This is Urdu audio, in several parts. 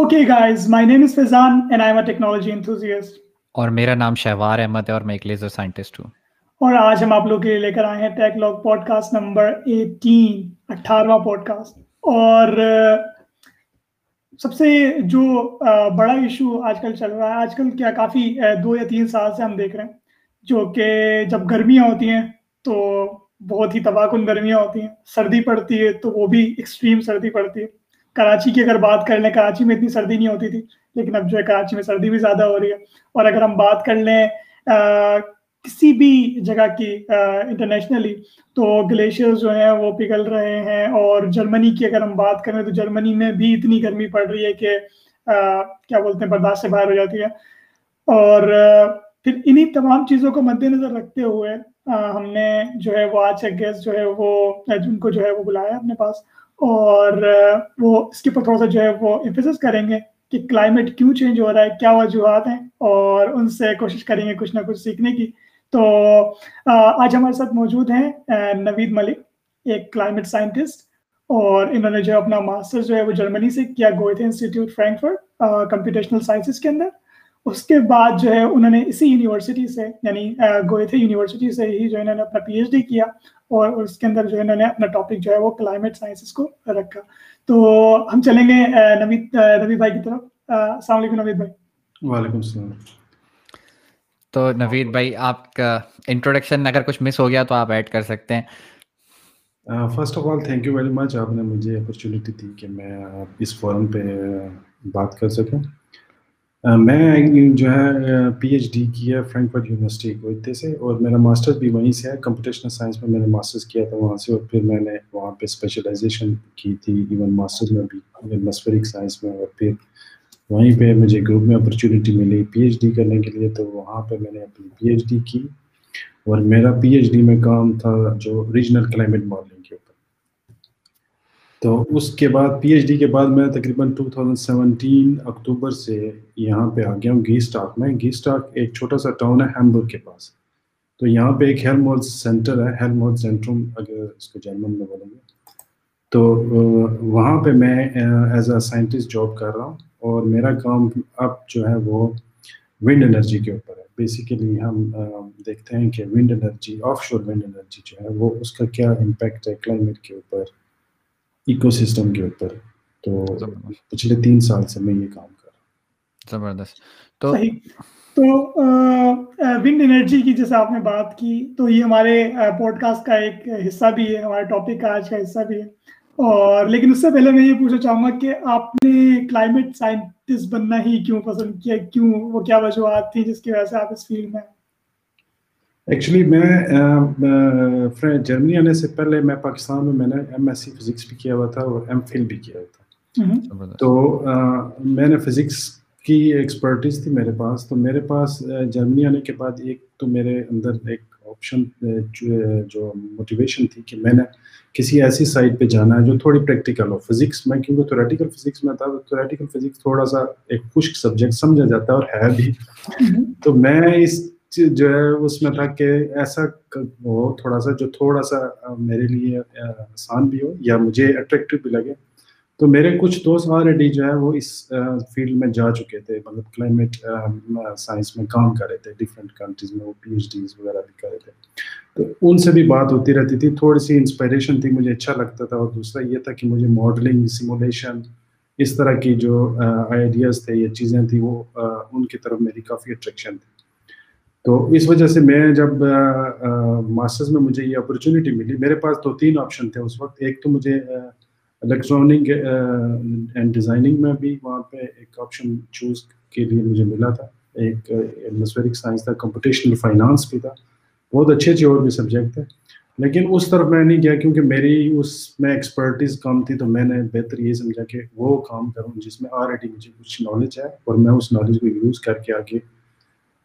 Okay guys, my name is Fizan and I'm a technology enthusiast. اور میرا نام شہوار احمد ہے اور میں ایک لیزر سائنٹسٹ ہوں۔ اور آج ہم آپ لوگ کے لیے لے کر آئے ہیں tech log podcast number eighteen اٹھارہواں podcast اور سب سے جو بڑا ایشو آج کل چل رہا ہے آج کل کیا کافی دو یا تین سال سے ہم دیکھ رہے ہیں۔ جو کہ جب گرمیاں ہوتی ہیں تو بہت ہی تباہ کن گرمیاں ہوتی ہیں۔ سردی پڑتی ہے تو وہ بھی ایکسٹریم سردی پڑتی ہے۔ کراچی کی اگر بات کر لیں، کراچی میں اتنی سردی نہیں ہوتی تھی، لیکن اب جو ہے کراچی میں سردی بھی زیادہ ہو رہی ہے۔ اور اگر ہم بات کر لیں کسی بھی جگہ کی انٹرنیشنلی تو گلیشیئر جو ہیں وہ پگھل رہے ہیں۔ اور جرمنی کی اگر ہم بات کریں، تو جرمنی میں بھی اتنی گرمی پڑ رہی ہے کہ کیا بولتے ہیں، برداشت سے باہر ہو جاتی ہے۔ اور پھر انہی تمام چیزوں کو مد نظر رکھتے ہوئے ہم نے جو ہے وہ آج گیسٹ جو ہے وہ جن کو جو ہے وہ بلایا اپنے پاس۔ اور وہ اس کے اوپر تھوڑا سا جو ہے وہ امفیسس کریں گے کہ کلائمیٹ کیوں چینج ہو رہا ہے، کیا وجوہات ہیں اور ان سے کوشش کریں گے کچھ نہ کچھ سیکھنے کی۔ تو آج ہمارے ساتھ موجود ہیں نوید ملک، ایک کلائمیٹ سائنٹسٹ اور انہوں نے جو اپنا ماسٹر جو ہے وہ جرمنی سے کیا گوئے تھے انسٹیٹیوٹ فرینکفرٹ کمپیوٹیشنل سائنسز کے اندر۔ اس کے بعد جو ہے انہوں نے اسی یونیورسٹی سے یعنی گوئے تھے یونیورسٹی سے ہی جو انہوں نے اپنا پی ایچ ڈی کیا اور اس کے اندر جو انہوں نے اپنا ٹاپک جو ہے وہ کلائمیٹ سائنسز کو رکھا۔ تو ہم چلیں گے نوید نوید بھائی کی طرف۔ السلام علیکم نوید بھائی۔ وعلیکم السلام۔ تو نوید بھائی آپ کا انٹروڈکشن اگر کچھ مس ہو گیا تو آپ ایڈ کر سکتے ہیں۔ First of all thank you very much آپ نے مجھے اپرچونیٹی دی کہ میں اس فورم پہ بات کر سکوں۔ میں جو ہے پی ایچ ڈی کی ہے، فرینکفرٹ یونیورسٹی کوئتے سے، اور میرا ماسٹر بھی وہیں سے ہے۔ کمپٹیشنل سائنس میں میں نے ماسٹرز کیا تھا وہاں سے، اور پھر میں نے وہاں پہ اسپیشلائزیشن کی تھی ایون ماسٹرز میں بھی ایٹماسفیرک سائنس میں، اور پھر وہیں پہ مجھے گروپ میں اپرچونیٹی ملی پی ایچ ڈی کرنے کے لیے، تو وہاں پہ میں نے اپنی پی ایچ ڈی کی۔ اور میرا پی ایچ ڈی میں کام تھا جو ریجنل کلائمیٹ ماڈلنگ تو اس کے بعد پی ایچ ڈی کے بعد میں تقریباً ٹو تھاؤزنڈ سیونٹین اکتوبر سے یہاں پہ آ گیا ہوں گی اسٹاک میں۔ گی اسٹاک ایک چھوٹا سا ٹاؤن ہے ہیمبرگ کے پاس۔ تو یہاں پہ ایک ہیل مال سینٹر ہے ہیل مال سینٹرم اگر اس کو جرمن میں بولیں گے۔ تو وہاں پہ میں ایز اے سائنٹسٹ جاب کر رہا ہوں اور میرا کام اب جو ہے وہ ونڈ انرجی کے اوپر ہے۔ بیسیکلی ہم دیکھتے ہیں کہ ونڈ انرجی آف شور ونڈ انرجی جو ہے وہ اس کا کیا امپیکٹ ہے کلائمیٹ کے اوپر۔ ایکو سسٹم کے اوپر۔ تو پچھلے تین سال سے میں یہ کام کر رہا ہوں۔ زبردست۔ تو تو ونڈ انرجی کی جیسے آپ نے بات کی تو یہ ہمارے پوڈ کاسٹ کا ایک حصہ بھی ہے ہمارے ٹاپک کا آج کا حصہ بھی ہے۔ اور لیکن اس سے پہلے میں یہ پوچھنا چاہوں گا کہ آپ نے کلائمیٹ سائنٹسٹ بننا ہی کیوں پسند کیا؟ کیوں؟ وہ کیا وجوہات تھیں جس کی وجہ سے آپ اس فیلڈ میں ایکچولی میں جرمنی آنے سے پہلے میں پاکستان میں میں نے ایم ایس سی فزکس بھی کیا ہوا تھا اور ایم فل بھی کیا ہوا تھا۔ تو میں نے فزکس کی ایکسپرٹیز تھی میرے پاس۔ تو میرے پاس جرمنی آنے کے بعد ایک تو میرے اندر ایک آپشن جو موٹیویشن تھی کہ میں نے کسی ایسی سائٹ پہ جانا ہے جو تھوڑی پریکٹیکل ہو۔ فزکس میں کیونکہ تھوریٹیکل فزکس میں تھا تو تھوریٹیکل فزکس تھوڑا سا ایک خشک سبجیکٹ سمجھا جاتا ہے اور ہے بھی۔ تو میں اس جو ہے اس میں تھا کہ ایسا ہو تھوڑا سا جو تھوڑا سا میرے لیے آسان بھی ہو یا مجھے اٹریکٹیو بھی لگے۔ تو میرے کچھ دوست آلریڈی جو ہے وہ اس فیلڈ میں جا چکے تھے۔ مطلب کلائمیٹ سائنس میں کام کر رہے تھے۔ ڈفرینٹ کنٹریز میں وہ پی ایچ ڈیز وغیرہ بھی کر رہے تھے۔ تو ان سے بھی بات ہوتی رہتی تھی۔ تھوڑی سی انسپائریشن تھی۔ مجھے اچھا لگتا تھا۔ اور دوسرا یہ تھا کہ مجھے ماڈلنگ سیمولیشن اس طرح کی جو آئیڈیاز تھے یا چیزیں تھیں، وہ ان کی طرف میری کافی اٹریکشن تھی۔ تو اس وجہ سے میں جب ماسٹرز میں مجھے یہ اپرچونیٹی ملی، میرے پاس دو تین آپشن تھے اس وقت۔ ایک تو مجھے الیکٹرانک اینڈ ڈیزائننگ میں بھی وہاں پہ ایک آپشن چوز کے لیے مجھے ملا تھا۔ ایک ایٹماسفیرک سائنس تھا کمپٹیشنل فائنانس بھی تھا۔ بہت اچھے اچھے اور بھی سبجیکٹ تھے۔ لیکن اس طرف میں نہیں گیا کیونکہ میری اس میں ایکسپرٹیز کم تھی تو میں نے بہتر یہ سمجھا کہ وہ کام کروں جس میں آلریڈی مجھے کچھ نالج ہے اور میں اس نالج کو یوز کر کے آگے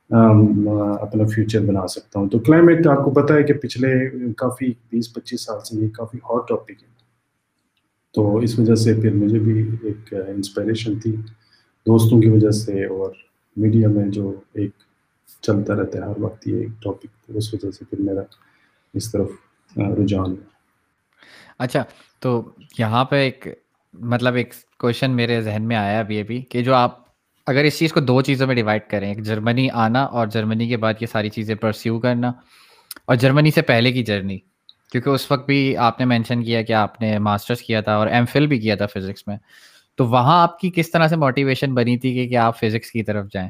اپنا فیوچر بنا سکتا ہوں۔ تو کلائمیٹ آپ کو پتہ ہے کہ پچھلے کافی بیس، پچیس سال سے یہ کافی ہاٹ ٹاپک ہے۔ تو اس وجہ سے پھر مجھے بھی ایک انسپائریشن تھی۔ دوستوں کی وجہ سے اور میڈیا میں جو ایک چلتا رہتا ہے ہر وقت یہ ایک ٹاپک اس وجہ سے پھر میرا اس طرف رجحان اچھا تو یہاں پہ ایک مطلب ایک کوشچن میرے ذہن میں آیا ابھی ابھی کہ جو آپ اگر اس چیز کو دو چیزوں میں ڈیوائڈ کریں، ایک جرمنی آنا اور جرمنی کے بعد یہ ساری چیزیں پرسیو کرنا، اور جرمنی سے پہلے کی جرنی کیونکہ اس وقت بھی آپ نے مینشن کیا کہ آپ نے ماسٹرس کیا تھا اور ایم فل بھی کیا تھا فزکس میں۔ تو وہاں آپ کی کس طرح سے موٹیویشن بنی تھی کہ آپ فزکس کی طرف جائیں؟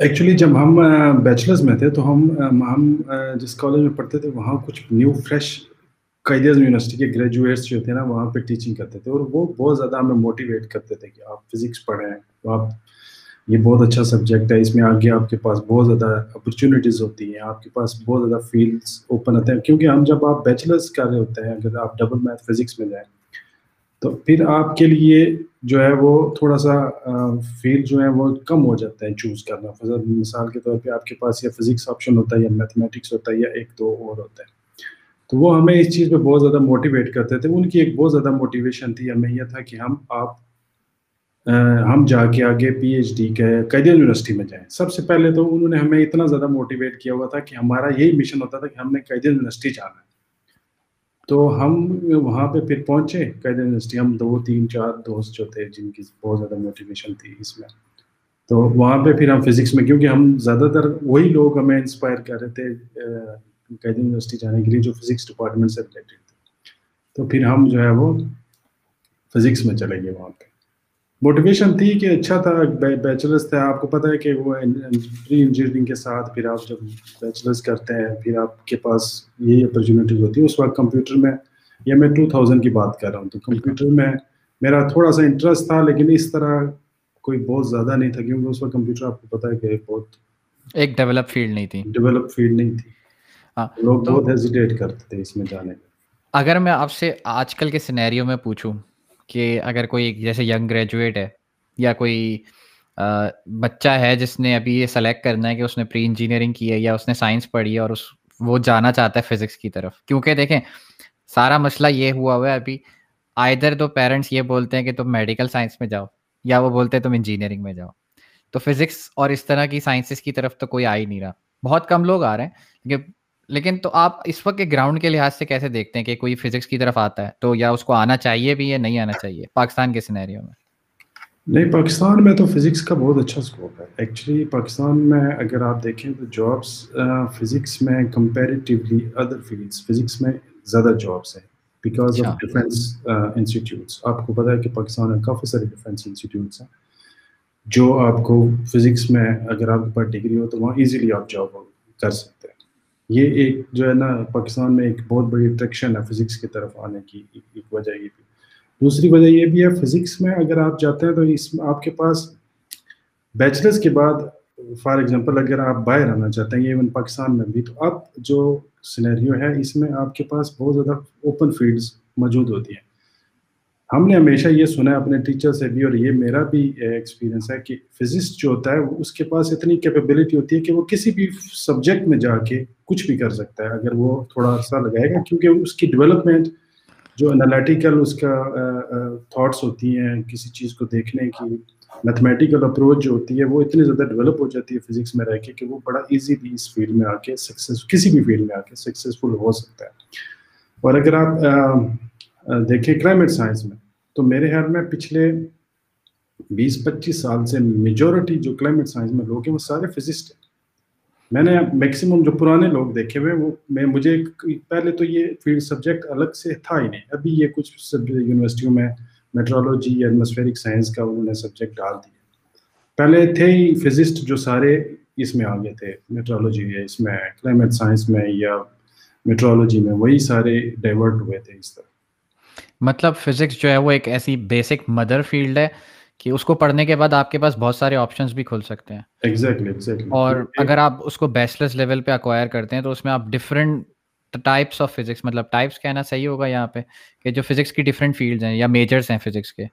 ایکچولی جب ہم بیچلرز میں تھے تو ہم ہم جس کالج میں پڑھتے تھے، وہاں کچھ نیو فریش قید یونیورسٹی کے گریجویٹس جو تھے نا، وہاں پہ ٹیچنگ کرتے تھے اور وہ بہت زیادہ ہمیں موٹیویٹ کرتے تھے کہ آپ فزکس پڑھیں تو آپ، یہ بہت اچھا سبجیکٹ ہے، اس میں آگے آپ کے پاس بہت زیادہ اپرچونیٹیز ہوتی ہیں، آپ کے پاس بہت زیادہ فیلڈس اوپن ہوتے ہیں۔ کیونکہ ہم جب آپ بیچلرس کر رہے ہوتے ہیں، اگر آپ ڈبل میتھ فزکس میں جائیں، تو پھر آپ کے لیے جو ہے وہ تھوڑا سا فیلڈ جو ہے وہ کم ہو جاتا ہے چوز کرنا۔ مثال کے طور پہ آپ کے پاس یا فزکس آپشن ہوتا ہے یا میتھمیٹکس ہوتا ہے یا ایک دو اور ہوتا ہے۔ تو وہ ہمیں اس چیز پہ بہت زیادہ موٹیویٹ کرتے تھے۔ ان کی ایک بہت زیادہ موٹیویشن تھی، ہمیں یہ تھا کہ ہم آپ ہم جا کے آگے پی ایچ ڈی کے قیدیل یونیورسٹی میں جائیں۔ سب سے پہلے تو انہوں نے ہمیں اتنا زیادہ موٹیویٹ کیا ہوا تھا کہ ہمارا یہی مشن ہوتا تھا کہ ہم نے قیدیل یونیورسٹی جانا ہے۔ تو ہم وہاں پہ پھر پہنچے قیدیل یونیورسٹی۔ ہم دو، تین، چار دوست جو تھے جن کی بہت زیادہ موٹیویشن تھی اس میں۔ تو وہاں پہ پھر ہم فزکس میں، کیونکہ ہم زیادہ تر وہی لوگ ہمیں انسپائر کر رہے تھے قیدی یونیورسٹی جانے کے لیے جو فزکس ڈپارٹمنٹ سے ریلیٹڈ تھے۔ تو پھر ہم جو ہے وہ فزکس میں چلے گئے وہاں پہ۔ موٹیویشن تھی کہ اچھا تھا بیچلرس تھا آپ کو پتہ ہے کہ وہ پری انجینئرنگ کے ساتھ پھر آپ جب بیچلرس کرتے ہیں پھر آپ کے پاس یہی اپرچونیٹیز ہوتی ہیں اس وقت کمپیوٹر میں یا میں ٹو تھاؤزینڈ کی بات کر رہا ہوں۔ تو کمپیوٹر میں میرا تھوڑا سا انٹرسٹ تھا لیکن اس طرح کوئی بہت زیادہ نہیں تھا کیونکہ اس وقت کمپیوٹر آپ کو پتہ ہے کہ بہت ایک ڈیولپ فیلڈ نہیں تھی۔ ڈیولپ فیلڈ نہیں تھی۔ لوگ بہت ہیزیٹیٹ کرتے تھے اس میں جانے اگر میں آپ سے آج کل کے سینیریو میں پوچھوں کہ اگر کوئی جیسے ینگ گریجویٹ ہے یا کوئی بچہ ہے جس نے ابھی یہ سلیکٹ کرنا ہے کہ اس نے پری انجینئرنگ کی ہے یا اس نے سائنس پڑھی ہے اور اس وہ جانا چاہتا ہے فزکس کی طرف۔ کیونکہ دیکھیں سارا مسئلہ یہ ہوا ہوا ہے ابھی آئی در تو پیرنٹس یہ بولتے ہیں کہ تم میڈیکل سائنس میں جاؤ یا وہ بولتے ہیں تم انجینئرنگ میں جاؤ۔ تو فزکس اور اس طرح کی سائنسز کی طرف تو کوئی آ ہی نہیں رہا۔ بہت کم لوگ آ رہے ہیں لیکن تو آپ اس وقت کے گراؤنڈ کے لحاظ سے کیسے دیکھتے ہیں کہ کوئی فزکس کی طرف آتا ہے؟ تو یا اس کو آنا چاہیے بھی یا نہیں آنا چاہیے؟ پاکستان کے سینیریو میں۔ نہیں پاکستان میں تو فزکس کا بہت اچھا اسکوپ ہے۔ ایکچولی پاکستان میں اگر آپ دیکھیں تو جابس فزکس میں کمپیریٹیولی ادر فیلڈس فزکس میں زیادہ جابس ہیں۔ بیکاز آف ڈیفینس انسٹیٹیوٹس آپ کو پتا ہے کہ پاکستان میں کافی سارے ڈیفینس انسٹیٹیوٹس ہیں۔ جو آپ کو فزکس میں اگر آپ کے پاس ڈگری ہو تو وہاں ایزیلی آپ جاب کر سکتے ہیں۔ یہ ایک جو ہے نا پاکستان میں ایک بہت بڑی اٹریکشن ہے فزکس کی طرف آنے کی، ایک وجہ یہ بھی۔ دوسری وجہ یہ بھی ہے فزکس میں اگر آپ جاتے ہیں تو اس میں آپ کے پاس بیچلرس کے بعد فار ایگزامپل اگر آپ باہر آنا چاہتے ہیں ایون پاکستان میں بھی، تو اب جو سینیریو ہے اس میں آپ کے پاس بہت زیادہ اوپن فیلڈس موجود ہوتی ہیں۔ ہم نے ہمیشہ یہ سنا ہے اپنے ٹیچر سے بھی اور یہ میرا بھی ایکسپیرینس ہے کہ فزکس جو ہوتا ہے اس کے پاس اتنی کیپیبلٹی ہوتی ہے کہ وہ کسی بھی سبجیکٹ میں جا کے کچھ بھی کر سکتا ہے۔ اگر وہ تھوڑا سا لگائے گا کیونکہ اس کی ڈیولپمنٹ جو انالیٹیکل اس کا تھاٹس ہوتی ہیں، کسی چیز کو دیکھنے کی میتھمیٹیکل اپروچ جو ہوتی ہے وہ اتنی زیادہ ڈیولپ ہو جاتی ہے فزکس میں رہ کے کہ وہ بڑا ایزیلی اس فیلڈ میں آ کے سکسیز کسی بھی فیلڈ میں آ کے سکسیزفل ہو سکتا ہے۔ اور اگر آپ دیکھیں کلائمیٹ سائنس میں۔ تو میرے خیال میں پچھلے بیس پچیس سال سے میجورٹی جو کلائمیٹ سائنس میں لوگ ہیں، وہ سارے فزسٹ ہیں۔ میں نے میکسیمم جو پرانے لوگ دیکھے ہوئے، وہ میں، مجھے پہلے تو یہ فیلڈ سبجیکٹ الگ سے تھا ہی نہیں۔ ابھی یہ کچھ یونیورسٹیوں میں میٹرولوجی یا ایٹماسفیرک سائنس کا انہوں نے سبجیکٹ ڈال دیا۔ پہلے تھے ہی فزسٹ جو سارے اس میں آگے تھے۔ میٹرولوجی ہے اس میں کلائمیٹ سائنس میں یا میٹرولوجی میں، وہی سارے ڈائیورٹ ہوئے تھے اس طرح۔ مطلب فزکس جو ہے وہ ایک ایسی بیسک مدر فیلڈ ہے کہ اس کو پڑھنے کے بعد آپ کے پاس بہت سارے آپشنس بھی کھل سکتے ہیں۔ Exactly, exactly. اور اگر آپ اس کو بیچلرس لیول پہ اکوائر کرتے ہیں تو اس میں آپ ڈفرینٹ ٹائپس آف فزکس مطلب ٹائپس کہنا صحیح ہوگا یہاں پہ کہ جو فزکس کی ڈفرینٹ فیلڈز ہیں یا میجرس ہیں فزکس کے۔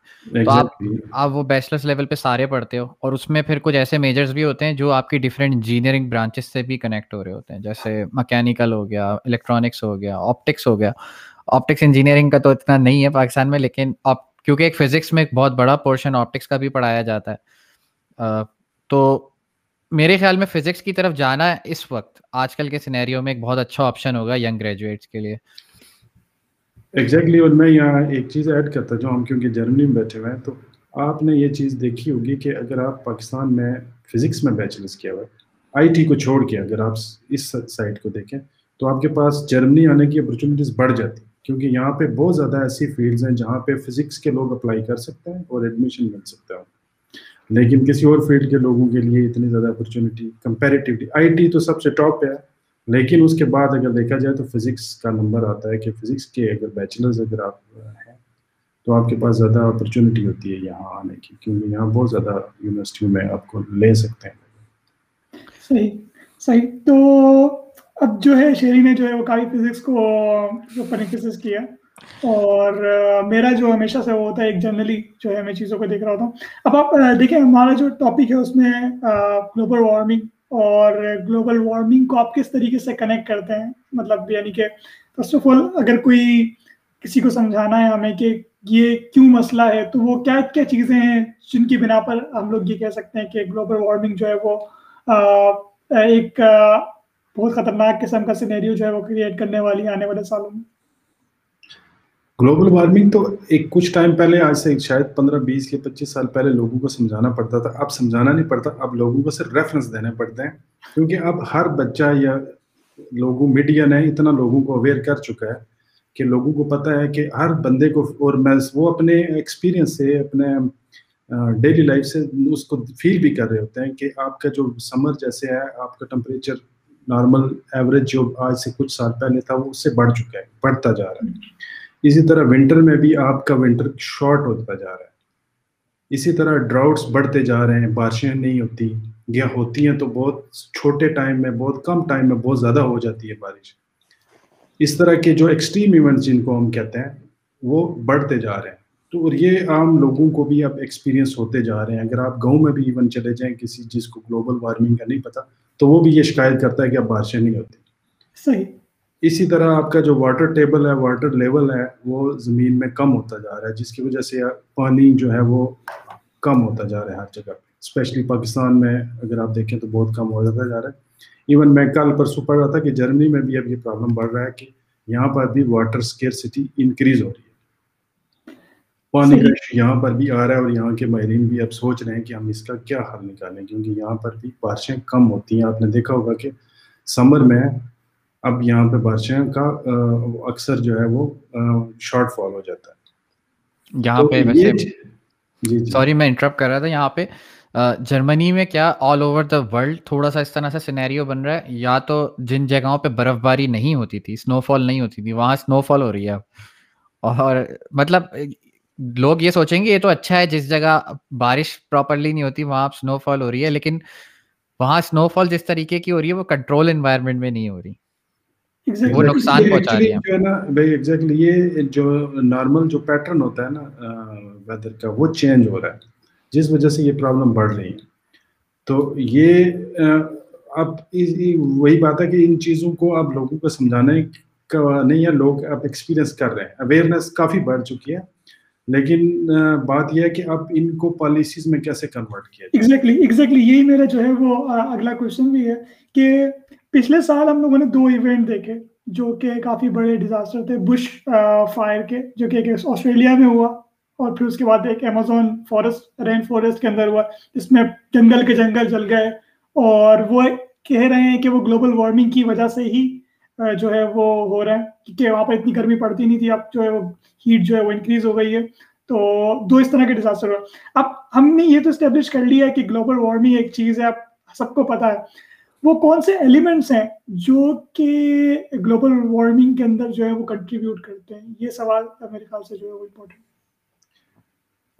تو آپ آپ وہ بیچلرس لیول پہ سارے پڑھتے ہو اور اس میں پھر کچھ ایسے میجرس بھی ہوتے ہیں جو آپ کی ڈفرینٹ انجینئرنگ برانچز سے بھی کنیکٹ ہو رہے ہوتے ہیں۔ جیسے مکینیکل ہو گیا الیکٹرانکس ہو گیا آپٹکس ہو گیا۔ آپٹکس انجینئرنگ کا تو اتنا نہیں ہے پاکستان میں، لیکن آپ کیونکہ ایک فزکس میں ایک بہت بڑا پورشن آپٹکس کا بھی پڑھایا جاتا ہے۔ تو میرے خیال میں فزکس کی طرف جانا اس وقت، آج کل کے سینیریو میں ایک بہت اچھا آپشن ہوگا ینگ گریجویٹس کے لیے۔ ایگزیکٹلی اور میں یہاں ایک چیز ایڈ کرتا جو ہم کیونکہ جرمنی میں بیٹھے ہوئے ہیں، تو آپ نے یہ چیز دیکھی ہوگی کہ اگر آپ پاکستان میں فزکس میں بیچلرس کیا ہوا ہے آئی ٹی کو چھوڑ کے اگر آپ اس سائڈ کو دیکھیں، تو آپ کے پاس جرمنی آنے کی اپرچونیٹیز بڑھ جاتی۔ کیونکہ یہاں پہ بہت زیادہ ایسی فیلڈز ہیں جہاں پہ فزکس کے لوگ اپلائی کر سکتے ہیں اور ایڈمیشن مل سکتا ہے لیکن کسی اور فیلڈ کے لوگوں کے لیے اتنی زیادہ اپرچونیٹی کمپیریٹیولی آئی ٹی تو سب سے ٹاپ پہ ہے۔ لیکن اس کے بعد اگر دیکھا جائے تو فزکس کا نمبر آتا ہے کہ فزکس کے اگر بیچلرز اگر آپ ہیں تو آپ کے پاس زیادہ اپرچونیٹی ہوتی ہے یہاں آنے کی، کیونکہ یہاں بہت زیادہ یونیورسٹیوں میں آپ کو لے سکتے ہیں۔ صحیح صحیح۔ تو اب جو ہے شہری نے جو ہے وہ کافی فزکس کو پنیکسس کیا اور میرا جو ہمیشہ سے وہ ہوتا ہے ایک جنرلی جو ہے میں چیزوں کو دیکھ رہا ہوتا ہوں۔ اب آپ دیکھیں ہمارا جو ٹاپک ہے اس میں گلوبل وارمنگ اور گلوبل وارمنگ کو آپ کس طریقے سے کنیکٹ کرتے ہیں؟ مطلب یعنی کہ فرسٹ آف آل اگر کوئی کسی کو سمجھانا ہے ہمیں کہ یہ کیوں مسئلہ ہے، تو وہ کیا کیا چیزیں ہیں جن کی بنا پر ہم لوگ یہ کہہ سکتے ہیں کہ گلوبل وارمنگ جو ہے وہ ایک بہت خطرناک قسم کا سینیریو جو ہے وہ کریٹ کرنے والی آنے والے سالوں میں۔ گلوبل وارمنگ تو ایک کچھ ٹائم پہلے، آج سے شاید پندرہ، بیس یا پچیس سال پہلے لوگوں کو سمجھانا پڑتا تھا۔ اب سمجھانا نہیں پڑتا، اب لوگوں کو صرف ریفرنس دینے پڑتے ہیں۔ کیونکہ اب ہر بچہ یا لوگوں میڈیا نے اتنا لوگوں کو اویئر کر چکا ہے کہ لوگوں کو پتہ ہے کہ ہر بندے کو اور میں وہ اپنے ایکسپیرینس سے، اپنے ڈیلی لائف سے اس کو فیل بھی کر رہے ہوتے ہیں کہ آپ کا جو سمر جیسے ہے، آپ کا ٹمپریچر نارمل ایوریج جو آج سے کچھ سال پہلے تھا، وہ اس سے بڑھ چکا ہے، بڑھتا جا رہا ہے۔ اسی طرح ونٹر میں بھی آپ کا ونٹر شارٹ ہوتا جا رہا ہے۔ اسی طرح ڈراؤٹس بڑھتے جا رہے ہیں، بارشیں نہیں ہوتی یا ہوتی ہیں تو بہت چھوٹے ٹائم میں، بہت کم ٹائم میں بہت زیادہ ہو جاتی ہے بارش۔ اس طرح کے جو ایکسٹریم ایونٹس جن کو ہم کہتے ہیں، وہ بڑھتے جا رہے ہیں۔ تو اور یہ عام لوگوں کو بھی اب ایکسپیرینس ہوتے جا رہے ہیں۔ اگر آپ گاؤں میں بھی ایون چلے جائیں کسی جس کو گلوبل وارمنگ کا نہیں پتا تو وہ بھی یہ شکایت کرتا ہے کہ اب بارشیں نہیں ہوتی۔ صحیح۔ اسی طرح آپ کا جو واٹر ٹیبل ہے واٹر لیول ہے وہ زمین میں کم ہوتا جا رہا ہے جس کی وجہ سے پانی جو ہے وہ کم ہوتا جا رہا ہے ہر جگہ پہ۔ اسپیشلی پاکستان میں اگر آپ دیکھیں تو بہت کم ہو جاتا جا رہا ہے۔ ایون میں کل پرسوں پڑھ رہا تھا کہ جرمنی میں بھی اب یہ پرابلم بڑھ رہا ہے کہ یہاں پر بھی واٹر اسکیئر سٹی انکریز ہو رہی ہے۔ پانی کا یہاں پر بھی آ رہا ہے اور یہاں کے ماہرین بھی اب سوچ رہے ہیں کہ ہم اس کا کیا حل نکالیں کیونکہ یہاں پر بھی بارشیں کم ہوتی ہیں۔ آپ نے دیکھا ہوگا کہ سمر میں اب یہاں پہ بارشیں کا اکثر جو ہے وہ شارٹ فال ہو جاتا ہے۔ یہاں پہ ویسے سوری میں انٹرپ کر رہا تھا۔ یہاں پہ جرمنی میں کیا آل اوور دا ورلڈ تھوڑا سا اس طرح سے سینیریو بن رہا ہے؟ یا تو جن جگہوں پہ برف باری نہیں ہوتی تھی اسنو فال نہیں ہوتی تھی وہاں اسنو فال ہو رہی ہے۔ اب اور مطلب لوگ یہ سوچیں گے یہ تو اچھا ہے جس جگہ بارش پراپرلی نہیں ہوتی وہاں اسنو فال ہو رہی ہے لیکن وہاں اسنو فال جس طریقے کی ہو رہی ہے وہ کنٹرول انوائرمنٹ میں نہیں ہو رہی۔ وہ نقصان پہنچا رہی ہے نا بھائی ایگزیکٹلی یہ جو نارمل جو پیٹرن ہوتا ہے نا ویدر کا وہ چینج ہو رہا ہے جس وجہ سے یہ پرابلم بڑھ رہی ہے تو یہ اب وہی بات ہے کہ ان چیزوں کو اب لوگوں کو سمجھانے کا نہیں ہے لوگ اب ایکسپیرینس کر رہے ہیں۔ اویئرنیس کافی بڑھ چکی ہے۔ لیکن بات یہ ہے کہ اب ان کو پالیسیز میں کیسے کنورٹ کیا ایگزیکٹلی ایگزیکٹلی یہی میرا جو ہے وہ اگلا کوشچن بھی ہے کہ پچھلے سال ہم لوگوں نے دو ایونٹ دیکھے جو کہ کافی بڑے ڈیزاسٹر تھے بش فائر کے، جو کہ آسٹریلیا میں ہوا اور پھر اس کے بعد ایک امیزون فارسٹ رین فارسٹ کے اندر ہوا، جس میں جنگل کے جنگل جل گئے اور وہ کہہ رہے ہیں کہ وہ گلوبل وارمنگ کی وجہ سے ہی جو ہے وہ ہو رہا ہے کیونکہ وہاں پہ اتنی گرمی پڑتی نہیں تھی اب جو ہے وہ ہیٹ جو ہے وہ انکریز ہو گئی ہے۔ تو دو اس طرح کے ڈیزاسٹر ہوا اب ہم نے یہ تو اسٹیبلش کر لیا ہے کہ گلوبل وارمنگ ایک چیز ہے اب سب کو پتا ہے۔ وہ کون سے ایلیمنٹس ہیں جو کہ گلوبل وارمنگ کے اندر جو ہے وہ کنٹریبیوٹ کرتے ہیں؟ یہ سوال میرے خیال سے جو ہے وہ امپورٹنٹ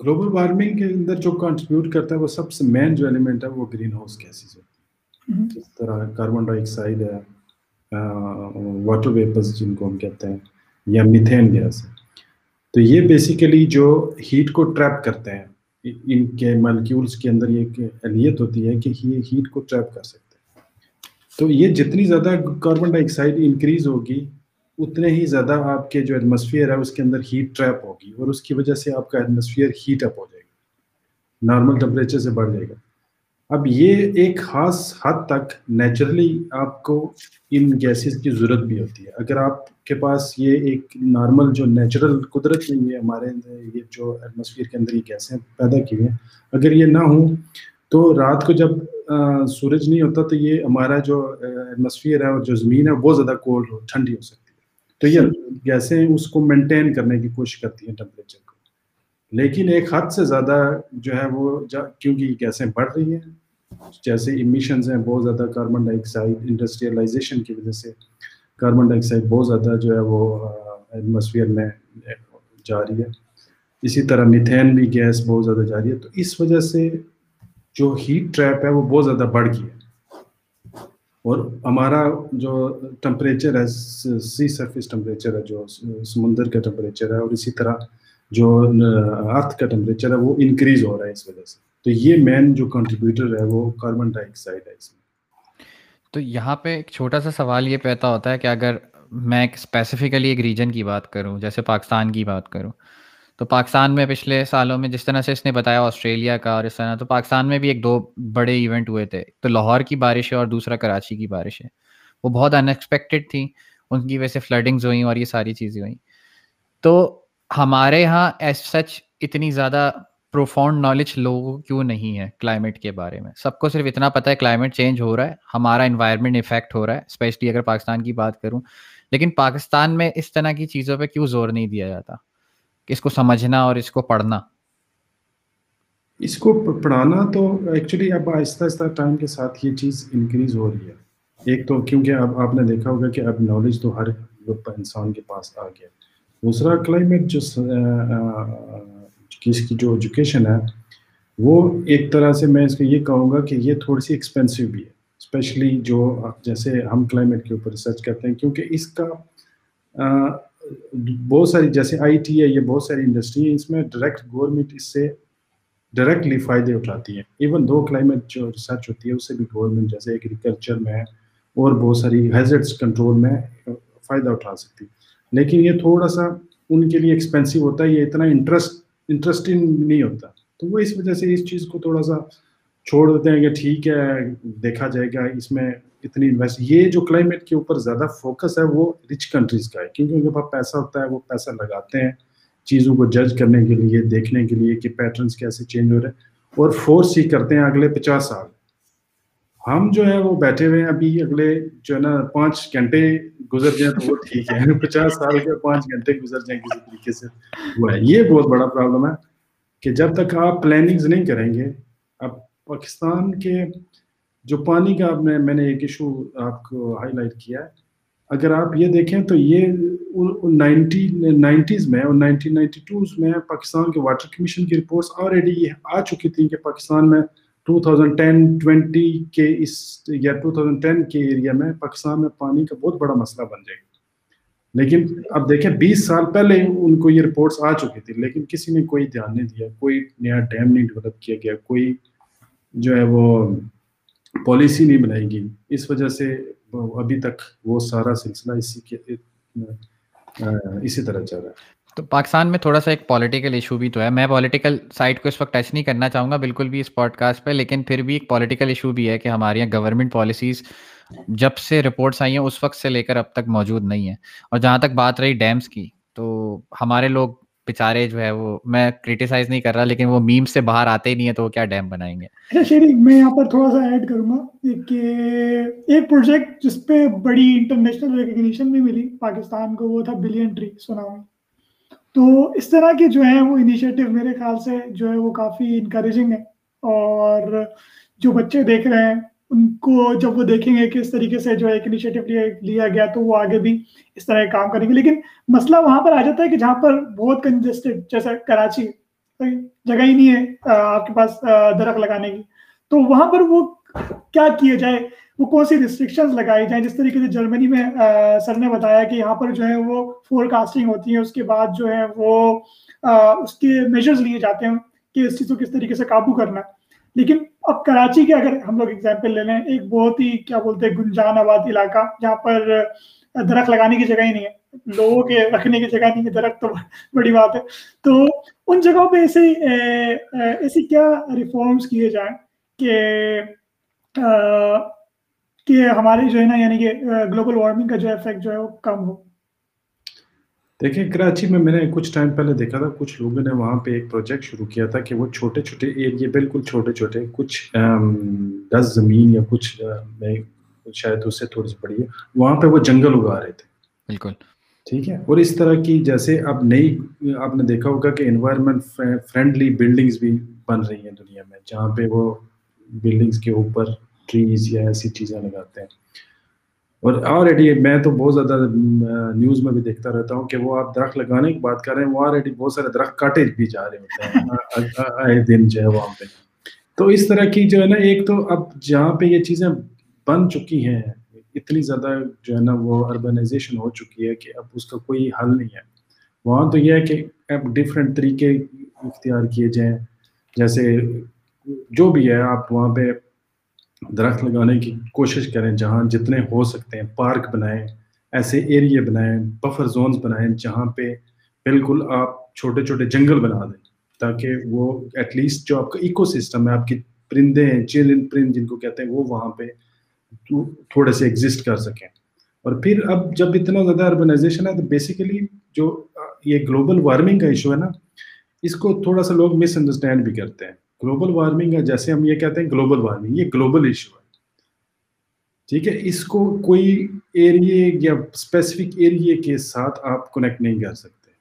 گلوبل وارمنگ کے اندر جو کنٹریبیوٹ کرتا ہے وہ سب سے مین جو ایلیمنٹ ہے وہ گرین ہاؤس گیسز ہے جس طرح کاربن ڈائی آکسائڈ ہے واٹر ویپرز جن کو ہم کہتے ہیں، یا میتھین گیس تو یہ بیسیکلی جو ہیٹ کو ٹریپ کرتے ہیں، ان کے مالکیولس کے اندر یہ اہلیت ہوتی ہے کہ یہ ہیٹ کو ٹریپ کر سکتے ہیں۔ تو یہ جتنی زیادہ کاربن ڈائی آکسائڈ انکریز ہوگی، اتنے ہی زیادہ آپ کے جو ایٹماسفیئر ہے، اس کے اندر ہیٹ ٹریپ ہوگی اور اس کی وجہ سے آپ کا ایٹماسفیئر ہیٹ اپ ہو جائے گا۔ نارمل ٹمپریچر سے بڑھ جائے گا۔ اب یہ ایک خاص حد تک نیچرلی آپ کو ان گیسز کی ضرورت بھی ہوتی ہے۔ اگر آپ کے پاس یہ ایک نارمل جو نیچرل قدرت میں یہ ہمارے یہ جو ایٹماسفیئر کے اندر یہ گیسیں پیدا کی ہیں۔ اگر یہ نہ ہوں تو رات کو جب سورج نہیں ہوتا تو یہ ہمارا جو ایٹماسفیئر ہے اور جو زمین ہے بہت زیادہ کولڈ ہو ٹھنڈی ہو سکتی ہے۔ تو یہ گیسیں اس کو مینٹین کرنے کی کوشش کرتی ہیں ٹمپریچر کو۔ لیکن ایک حد سے زیادہ جو ہے وہ کیونکہ گیسیں بڑھ رہی ہیں، جیسے امیشنز ہیں بہت زیادہ کاربن ڈائی آکسائڈ انڈسٹریلائزیشن کی وجہ سے کاربن ڈائی آکسائڈ بہت زیادہ جو ہے وہ ایٹماسفیئر میں جا رہی ہے۔ اسی طرح میتھین بھی گیس بہت زیادہ جا رہی ہے۔ تو اس وجہ سے جو ہیٹ ٹریپ ہے وہ بہت زیادہ بڑھ گئی ہے۔ اور ہمارا جو ٹمپریچر ہے سی سرفیس ٹمپریچر ہے، جو سمندر کا ٹمپریچر ہے، اور اسی طرح جو ارتھ کا ٹمپریچر ہے وہ انکریز ہو رہا ہے اس وجہ سے۔ تو یہ مین جو کنٹریبیوٹر ہے وہ کاربن ڈائی آکسائڈ ہے اس میں۔ تو یہاں پہ ایک چھوٹا سا سوال یہ پیدا ہوتا ہے کہ اگر میں اسپیسیفکلی ایک ریجن کی بات کروں، جیسے پاکستان کی بات کروں، تو پاکستان میں پچھلے سالوں میں جس طرح سے اس نے بتایا آسٹریلیا کا اور اس طرح، تو پاکستان میں بھی ایک دو بڑے ایونٹ ہوئے تھے۔ تو لاہور کی بارش ہے اور دوسرا کراچی کی بارش ہے۔ وہ بہت ان تھیں، ان کی وجہ سے فلڈنگز ہوئیں اور یہ ساری چیزیں ہوئیں۔ تو ہمارے یہاں ایس سچ اتنی زیادہ پروفاؤنڈ نالج لوگوں کیوں نہیں ہے کلائمیٹ کے بارے میں؟ سب کو صرف اتنا پتہ ہے کلائمیٹ چینج ہو رہا ہے، ہمارا انوائرمنٹ افیکٹ ہو رہا ہے اسپیشلی اگر پاکستان کی بات کروں۔ لیکن پاکستان میں اس طرح کی چیزوں پہ کیوں زور نہیں دیا جاتا؟ کہ اس کو سمجھنا اور اس کو پڑھنا۔ اس کو پڑھانا تو ایکچولی اب آہستہ آہستہ ٹائم کے ساتھ یہ چیز انکریز ہو رہی ہے۔ ایک تو کیونکہ اب آپ نے دیکھا ہوگا کہ اب نالج تو ہر انسان کے پاس آ گیا۔ دوسرا کلائمیٹ جو اس کی جو ایجوکیشن ہے، وہ ایک طرح سے میں اس کو یہ کہوں گا کہ یہ تھوڑی سی ایکسپینسو بھی ہے اسپیشلی جو جیسے ہم کلائمیٹ کے اوپر ریسرچ کرتے ہیں، کیونکہ اس کا بہت ساری جیسے آئی ٹی ہے، یہ بہت ساری انڈسٹری ہیں، اس میں ڈائریکٹ گورنمنٹ اس سے ڈائریکٹلی فائدے اٹھاتی ہے ایون دو کلائمیٹ جو ریسرچ ہوتی ہے، اس سے بھی گورنمنٹ جیسے ایگریکلچر میں اور بہت ساری ہیزٹس کنٹرول میں فائدہ اٹھا سکتی ہے۔ لیکن یہ تھوڑا سا ان کے لیے ایکسپینسو ہوتا ہے، یہ اتنا انٹرسٹ انٹرسٹنگ نہیں ہوتا۔ تو وہ اس وجہ سے اس چیز کو تھوڑا سا چھوڑ دیتے ہیں کہ ٹھیک ہے، دیکھا جائے گا، اس میں اتنی انویسٹ یہ جو کلائمیٹ کے اوپر زیادہ فوکس ہے، وہ رچ کنٹریز کا ہے۔ کیونکہ ان کے پاس پیسہ ہوتا ہے، وہ پیسہ لگاتے ہیں چیزوں کو جج کرنے کے لیے، دیکھنے کے لیے کہ پیٹرنس کیسے چینج ہو رہے ہیں۔ اور فورس ہی کرتے ہیں اگلے پچاس سال۔ ہم جو ہے وہ بیٹھے ہوئے ہیں ابھی اگلے جو ہے نا پانچ گھنٹے گزر جائیں تو وہ ٹھیک ہے۔ پچاس سال کے پانچ گھنٹے گزر جائیں کسی طریقے سے۔ وہ ہے۔ یہ بہت بڑا پرابلم ہے کہ جب تک آپ پلاننگز نہیں کریں گے، اب پاکستان کے جو پانی کا آپ میں نے ایک ایشو آپ کو ہائی لائٹ کیا ہے۔ اگر آپ یہ دیکھیں تو یہ نائنٹی نائنٹیز میں اور نائنٹین نائنٹی ٹوز میں پاکستان کے واٹر کمیشن کی رپورٹس آلریڈی یہ آ چکی تھیں کہ پاکستان میں ٹو تھاؤزنڈ ٹین ٹوینٹی کے اس یا ٹو تھاؤزنڈ ٹین کے ایریا میں پاکستان میں پانی کا بہت بڑا مسئلہ بن جائے گا۔ لیکن اب دیکھیں بیس سال پہلے ان کو یہ رپورٹس آ چکی تھی، لیکن کسی نے کوئی دھیان نہیں دیا، کوئی نیا ڈیم نہیں ڈیولپ کیا گیا، کوئی جو ہے وہ پالیسی نہیں بنائی گئی۔ اس وجہ سے ابھی تک وہ سارا سلسلہ اسی کے اسی طرح چل رہا ہے۔ تو پاکستان میں تھوڑا سا ایک پولیٹیکل ایشو بھی تو ہے۔ میں پولیٹیکل سائڈ کو اس وقت ٹچ نہیں کرنا چاہوں گا، بالکل بھی اس پوڈ کاسٹ پہ، لیکن پھر بھی ایک پولیٹیکل ایشو بھی ہے کہ ہمارے یہاں گورنمنٹ پالیسیز جب سے رپورٹس آئی ہیں، اس وقت سے لے کر اب تک موجود نہیں ہیں۔ اور جہاں تک بات رہی ڈیمس کی، تو ہمارے لوگ بیچارے جو ہے وہ میں کریٹیسائز نہیں کر رہا، لیکن وہ میم سے باہر آتے ہی نہیں ہے تو وہ کیا ڈیم بنائیں گے؟ اچھا شیری میں یہاں پر تھوڑا سا ایڈ کروں گا کہ ایک پروجیکٹ جس پہ بڑی انٹرنیشنل ریکگنیشن بھی ملی پاکستان کو، وہ تھا بلین ٹری سنامی تو اس طرح کے جو ہیں وہ انیشیٹو میرے خیال سے جو ہے وہ کافی انکریجنگ ہے اور جو بچے دیکھ رہے ہیں، ان کو جب وہ دیکھیں گے کہ اس طریقے سے جو ایک انیشیٹو لیا گیا تو وہ آگے بھی اس طرح کام کریں گے۔ لیکن مسئلہ وہاں پر آ جاتا ہے کہ جہاں پر بہت کنجسٹڈ جیسا کراچی جگہ ہی نہیں ہے آپ کے پاس درخت لگانے کی۔ تو وہاں پر وہ کیا کیے جائے؟ وہ کون سی ریسٹرکشنز لگائی جائیں؟ جس طریقے سے جرمنی میں سر نے بتایا کہ یہاں پر جو ہے وہ فور کاسٹنگ ہوتی ہے، اس کے بعد جو ہے وہ اس کے میجرز لیے جاتے ہیں کہ اس چیز کو کس طریقے سے قابو کرنا لیکن اب کراچی کے اگر ہم لوگ اگزامپل لے لیں، ایک بہت ہی کیا بولتے ہیں، گنجان آباد علاقہ، جہاں پر درخت لگانے کی جگہ ہی نہیں ہے۔ لوگوں کے رکھنے کی جگہ نہیں ہے، درخت تو بڑی بات ہے۔ تو ان جگہوں پہ ایسے ایسی کیا ریفارمس کیے جائیں کہ کہ ہماری جو ہے نا یعنی کہ گلوبل وارمنگ کا جو افیکٹ جو ہے وہ کم ہو۔ دیکھیں کراچی میں میں نے کچھ ٹائم پہلے دیکھا تھا کچھ لوگوں نے وہاں پہ ایک پروجیکٹ شروع کیا تھا کہ وہ چھوٹے چھوٹے ایریے بالکل چھوٹے چھوٹے کچھ دس زمین یا کچھ میں شاید اس سے تھوڑی سی بڑی ہے وہاں پہ وہ جنگل اگا رہے تھے۔ بالکل۔ ٹھیک ہے؟ اور اس طرح کی جیسے اب نئی آپ نے دیکھا ہوگا کہ انوائرمنٹ فرینڈلی بلڈنگز بھی بن رہی ہیں دنیا میں جہاں پہ وہ بلڈنگز کے اوپر ٹریز یا ایسی چیزیں لگاتے ہیں۔ اور آلریڈی میں تو بہت زیادہ نیوز میں بھی دیکھتا رہتا ہوں کہ وہ آپ درخت لگانے کی بات کر رہے ہیں، وہ آلریڈی بہت سارے درخت کاٹے بھی جا رہے ہوتے ہیں۔ آئے دن جو ہے وہاں پہ۔ تو اس طرح کی جو ہے نا، ایک تو اب جہاں پہ یہ چیزیں بن چکی ہیں، اتنی زیادہ جو ہے نا وہ اربنائزیشن ہو چکی ہے کہ اب اس کا کوئی حل نہیں ہے۔ وہاں تو یہ ہے کہ اب ڈفرینٹ طریقے اختیار کیے جائیں۔ جیسے جو بھی ہے، آپ وہاں پہ درخت لگانے کی کوشش کریں، جہاں جتنے ہو سکتے ہیں، پارک بنائیں، ایسے ایریے بنائیں، بفر زونز بنائیں، جہاں پہ بالکل آپ چھوٹے چھوٹے جنگل بنا دیں، تاکہ وہ ایٹ لیسٹ جو آپ کا ایکو سسٹم ہے، آپ کی پرندے ہیں چرند پرند جن کو کہتے ہیں، وہ وہاں پہ تھوڑے سے ایگزسٹ کر سکیں۔ اور پھر اب جب اتنا زیادہ اربنائزیشن ہے، تو بیسیکلی جو یہ گلوبل وارمنگ کا ایشو ہے نا، اس کو تھوڑا سا لوگ مس انڈرسٹینڈ بھی کرتے ہیں۔ گلوبل وارمنگ ہے، جیسے ہم یہ کہتے ہیں گلوبل وارمنگ، یہ گلوبل ایشو ہے۔ ٹھیک ہے، اس کو کوئی ایریے یا اسپیسیفک ایریے کے ساتھ آپ کنیکٹ نہیں کر سکتے۔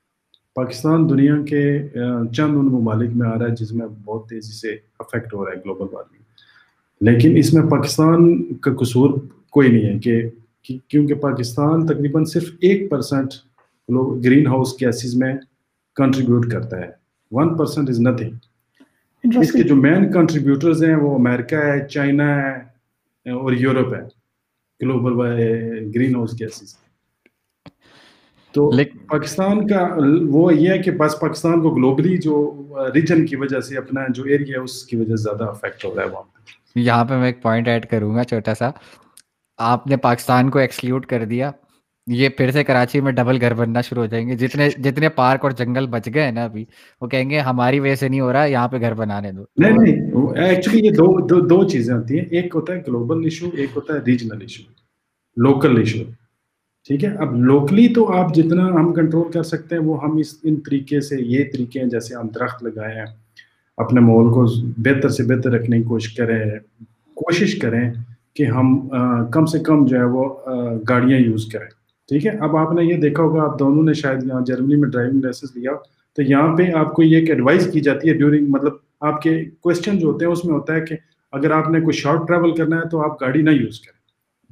پاکستان دنیا کے چند ان ممالک میں آ رہا ہے جس میں بہت تیزی سے افیکٹ ہو رہا ہے گلوبل وارمنگ۔ لیکن اس میں پاکستان کا قصور کوئی نہیں ہے کہ کیونکہ پاکستان تقریباً صرف ایک پرسنٹ گرین ہاؤس گیسز میں کنٹریبیوٹ کرتا ہے۔ ون پرسنٹ از نتھنگ اس کے جو مین کنٹریبیوٹرز ہیں وہ امریکہ ہے چائنا ہے اور یورپ ہے. گلوبل گرین ہاؤس گیسز تو پاکستان کا وہ یہ ہے کہ بس پاکستان کو گلوبلی جو ریجن کی وجہ سے اپنا جو ایریا ہے اس کی وجہ سے زیادہ افیکٹ ہو رہا ہے وہاں یہاں پہ میں ایک پوائنٹ ایڈ کروں گا چھوٹا سا۔ آپ نے پاکستان کو ایکسکلیوڈ کر دیا۔ یہ پھر سے کراچی میں ڈبل گھر بننا شروع ہو جائیں گے۔ جتنے جتنے پارک اور جنگل بچ گئے ہیں نا ابھی، وہ کہیں گے ہماری وجہ سے نہیں ہو رہا، یہاں پہ گھر بنانے دو۔ نہیں نہیں ایکچولی یہ دو دو چیزیں ہوتی ہیں۔ ایک ہوتا ہے گلوبل ایشو ایک ہوتا ہے ریجنل ایشو لوکل ایشو ٹھیک ہے؟ اب لوکلی تو آپ جتنا ہم کنٹرول کر سکتے ہیں، وہ ہم اس، ان طریقے سے، یہ طریقے ہیں جیسے ہم درخت لگائے ہیں۔ اپنے ماحول کو بہتر سے بہتر رکھنے کی کوشش کریں کوشش کریں کہ ہم کم سے کم جو ہے وہ گاڑیاں یوز کریں۔ ٹھیک ہے؟ اب آپ نے یہ دیکھا ہوگا آپ دونوں نے شاید یہاں جرمنی میں ڈرائیونگ لائسنس لیا۔ تو یہاں پہ آپ کو یہ ایک ایڈوائز کی جاتی ہے ڈیورنگ مطلب آپ کے کوشچن جو ہوتے ہیں اس میں ہوتا ہے کہ اگر آپ نے کوئی شارٹ ٹریول کرنا ہے تو آپ گاڑی نہ یوز کریں۔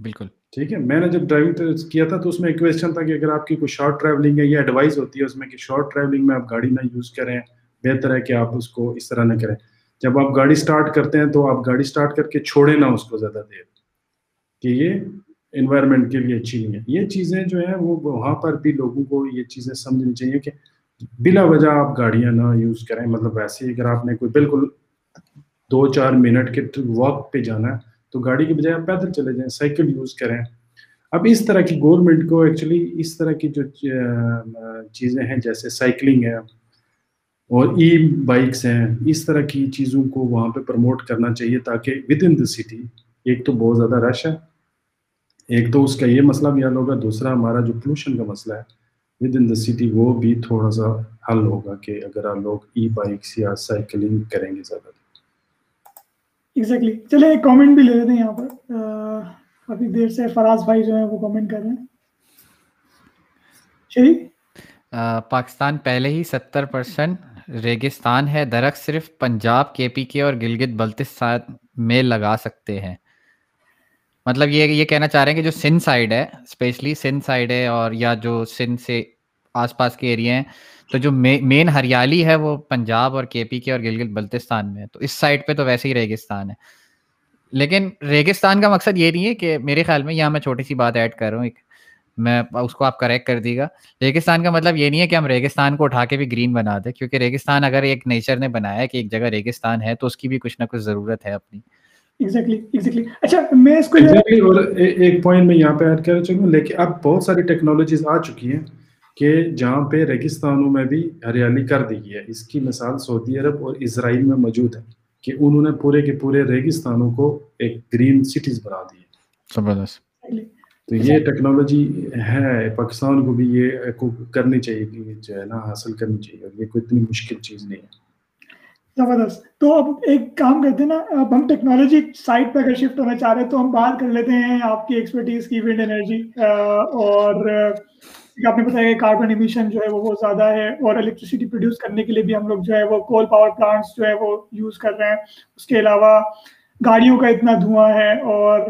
بالکل۔ ٹھیک ہے؟ میں نے جب ڈرائیونگ کیا تھا تو اس میں ایک کوشچن تھا کہ اگر آپ کی کوئی شارٹ ٹریولنگ ہے یہ ایڈوائز ہوتی ہے اس میں کہ شارٹ ٹریولنگ میں آپ گاڑی نہ یوز کریں بہتر ہے کہ آپ اس کو اس طرح نہ کریں۔ جب آپ گاڑی اسٹارٹ کرتے ہیں تو آپ گاڑی اسٹارٹ کر کے چھوڑیں نہ اس کو زیادہ دیر۔ کہ یہ انوائرمنٹ کے لیے اچھی نہیں ہے۔ یہ چیزیں جو ہیں وہ وہاں پر بھی لوگوں کو یہ چیزیں سمجھنی چاہیے کہ بلا وجہ آپ گاڑیاں نہ یوز کریں۔ مطلب ویسے اگر آپ نے کوئی بالکل دو چار منٹ کے واک پہ جانا ہے تو گاڑی کے بجائے آپ پیدل چلے جائیں، سائیکل یوز کریں۔ اب اس طرح کی گورنمنٹ کو ایکچولی اس طرح کی جو چیزیں ہیں جیسے سائیکلنگ ہے اور ای بائکس ہیں، اس طرح کی چیزوں کو وہاں پہ پروموٹ کرنا چاہیے تاکہ ود ان دا سٹی ایک تو بہت زیادہ رش ہے۔ ایک تو اس کا یہ مسئلہ بھی حل ہوگا دوسرا ہمارا جو پولوشن کا مسئلہ ہے ود ان دا سٹی وہ بھی تھوڑا سا حل ہوگا کہ اگر آپ لوگ ای بائکس یا سائیکلنگ کریں گے زیادہ۔ ایگزیکٹلی چلے ایک کامنٹ بھی لے لیتے ہیں یہاں پر۔ ابھی دیر سے فراز بھائی جو ہیں وہ کامنٹ کر رہے ہیں۔ شریف پاکستان پہلے ہی ستر پرسنٹ ریگستان ہے درخت صرف پنجاب کے پی کے اور گلگت بلتستان میں لگا سکتے ہیں۔ مطلب یہ یہ کہنا چاہ رہے ہیں کہ جو سندھ سائڈ ہے اسپیشلی سندھ سائڈ ہے اور یا جو سندھ سے آس پاس کے ایریا ہیں، تو جو مین ہریالی ہے وہ پنجاب اور کے پی کے اور گلگت بلتستان میں ہے۔ تو اس سائڈ پہ تو ویسے ہی ریگستان ہے۔ لیکن ریگستان کا مقصد یہ نہیں ہے کہ میرے خیال میں یہاں میں چھوٹی سی بات ایڈ کر رہا ہوں ایک۔ میں اس کو آپ کریکٹ کر دیے گا۔ ریگستان کا مطلب یہ نہیں ہے کہ ہم ریگستان کو اٹھا کے بھی گرین بنا دیں، کیونکہ ریگستان اگر ایک نیچر نے بنایا کہ ایک جگہ ریگستان ہے، تو اس کی بھی کچھ نہ کچھ ضرورت ہے اپنی۔ اچھا میں اس کو ایک پوائنٹ میں یہاں پہ ایڈ کرنا چاہوں لیکن اب بہت ساری ٹیکنالوجیز آ چکی ہیں کہ جہاں پہ ریگستانوں میں بھی ہریالی کر دی گئی ہے۔ اس کی مثال سعودی عرب اور اسرائیل میں موجود ہے کہ انہوں نے پورے کے پورے ریگستانوں کو ایک گرین سٹیز بنا دیے زبردست۔ تو یہ ٹیکنالوجی ہے پاکستان کو بھی یہ کرنی چاہیے جو ہے نا حاصل کرنی چاہیے اور یہ کوئی اتنی مشکل چیز نہیں ہے۔ زبردست۔ تو اب ایک کام کرتے ہیں نا، اب ہم ٹیکنالوجی سائٹ پہ اگر شفٹ ہونا چاہ رہے ہیں تو ہم بات کر لیتے ہیں آپ کی ایکسپرٹیز کی ونڈ انرجی اور آپ نے بتایا کہ کاربن ایمیشن جو ہے وہ بہت زیادہ ہے، اور الیکٹریسٹی پروڈیوس کرنے کے لیے بھی ہم لوگ جو ہے وہ کول پاور پلانٹس جو ہے وہ یوز کر رہے ہیں۔ اس کے علاوہ گاڑیوں کا اتنا دھواں ہے، اور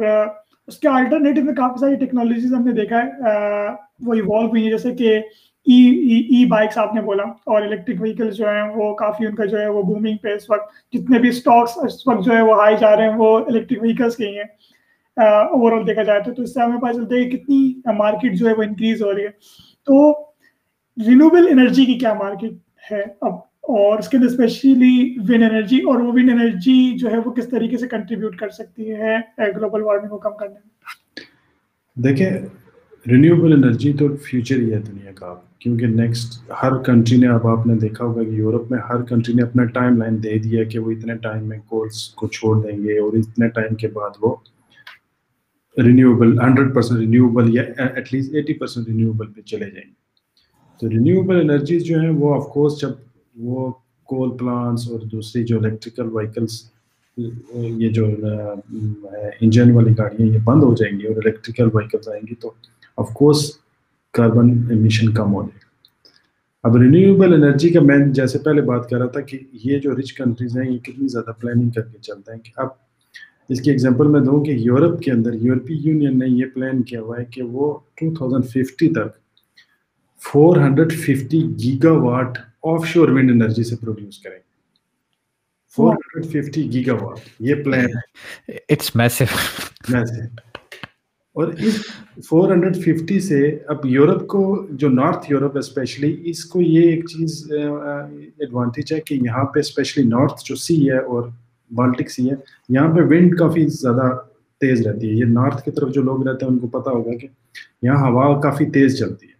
اس کے آلٹرنیٹیو میں کافی ساری ٹیکنالوجیز ہم نے دیکھا ہے وہ ایوالو ہوئی ہیں۔ جیسے کہ E, e, e e bikes آپ نے بولا اور الیکٹرک وہیکل جو ہیں وہ کافی ان کا جو ہے وہ بومنگ پہ اس وقت جتنے بھی اسٹاکس اس وقت جو ہے وہ ہائی جا رہے ہیں وہ الیکٹرک وہیکلس کے ہی ہیں۔ اوور آل دیکھا جائے تو اس سے ہمیں پتہ چلتا ہے کہ کتنی مارکیٹ جو ہے وہ انکریز ہو رہی ہے۔ تو رینوبل انرجی کی کیا مارکیٹ ہے اب؟ اور اس کے اندر اسپیشلی ون انرجی اور وہ ون انرجی جو ہے وہ کس طریقے سے کنٹریبیوٹ کر سکتی ہے گلوبل وارمنگ کو کم کرنے میں؟ دیکھیں رینیوبل انرجی تو فیوچر ہی ہے دنیا کا کیونکہ نیکسٹ ہر کنٹری نے اب آپ نے دیکھا ہوگا کہ یورپ میں ہر کنٹری نے اپنا ٹائم لائن دے دیا کہ وہ اتنے ٹائم میں کولس کو چھوڑ دیں گے اور اتنے ٹائم کے بعد وہ رینیوبل ہنڈریڈ پرسینٹ رینیوبل یا at least eighty percent renewable پہ چلے جائیں گے۔ تو رینیوبل انرجیز جو ہیں وہ آف کورس جب وہ کول پلانٹس اور دوسری جو الیکٹریکل وہیکلس یہ جو انجن والی گاڑیاں یہ بند ہو جائیں گی اور الیکٹریکل وہیکلس آئیں گی تو آف کورس کاربن امیشن کم ہو جائے اب رینیویبل انرجی کا میں جیسے پہلے بات کر رہا تھا کہ یہ جو رچ کنٹریز ہیں یہ کتنی زیادہ پلاننگ کر کے چلتے ہیں کہ اب اس کی ایگزامپل میں دوں کہ یورپ کے اندر یورپی یونین نے یہ پلان کیا ہوا ہے کہ وہ 2050 تک 450 گیگا واٹ آف شور ونڈ انرجی سے پروڈیوس کریں گے۔ 450 گیگا واٹ یہ پلان ہے۔ اٹس میسو میسو اور اس فور ہنڈریڈ ففٹی سے اب یورپ کو جو نارتھ یورپ اسپیشلی اس کو یہ ایک چیز ایڈوانٹیج ہے کہ یہاں پہ اسپیشلی نارتھ جو سی ہے اور بالٹک سی ہے، یہاں پہ ونڈ کافی زیادہ تیز رہتی ہے۔ یہ نارتھ کی طرف جو لوگ رہتے ہیں، ان کو پتہ ہوگا کہ یہاں ہوا کافی تیز چلتی ہے۔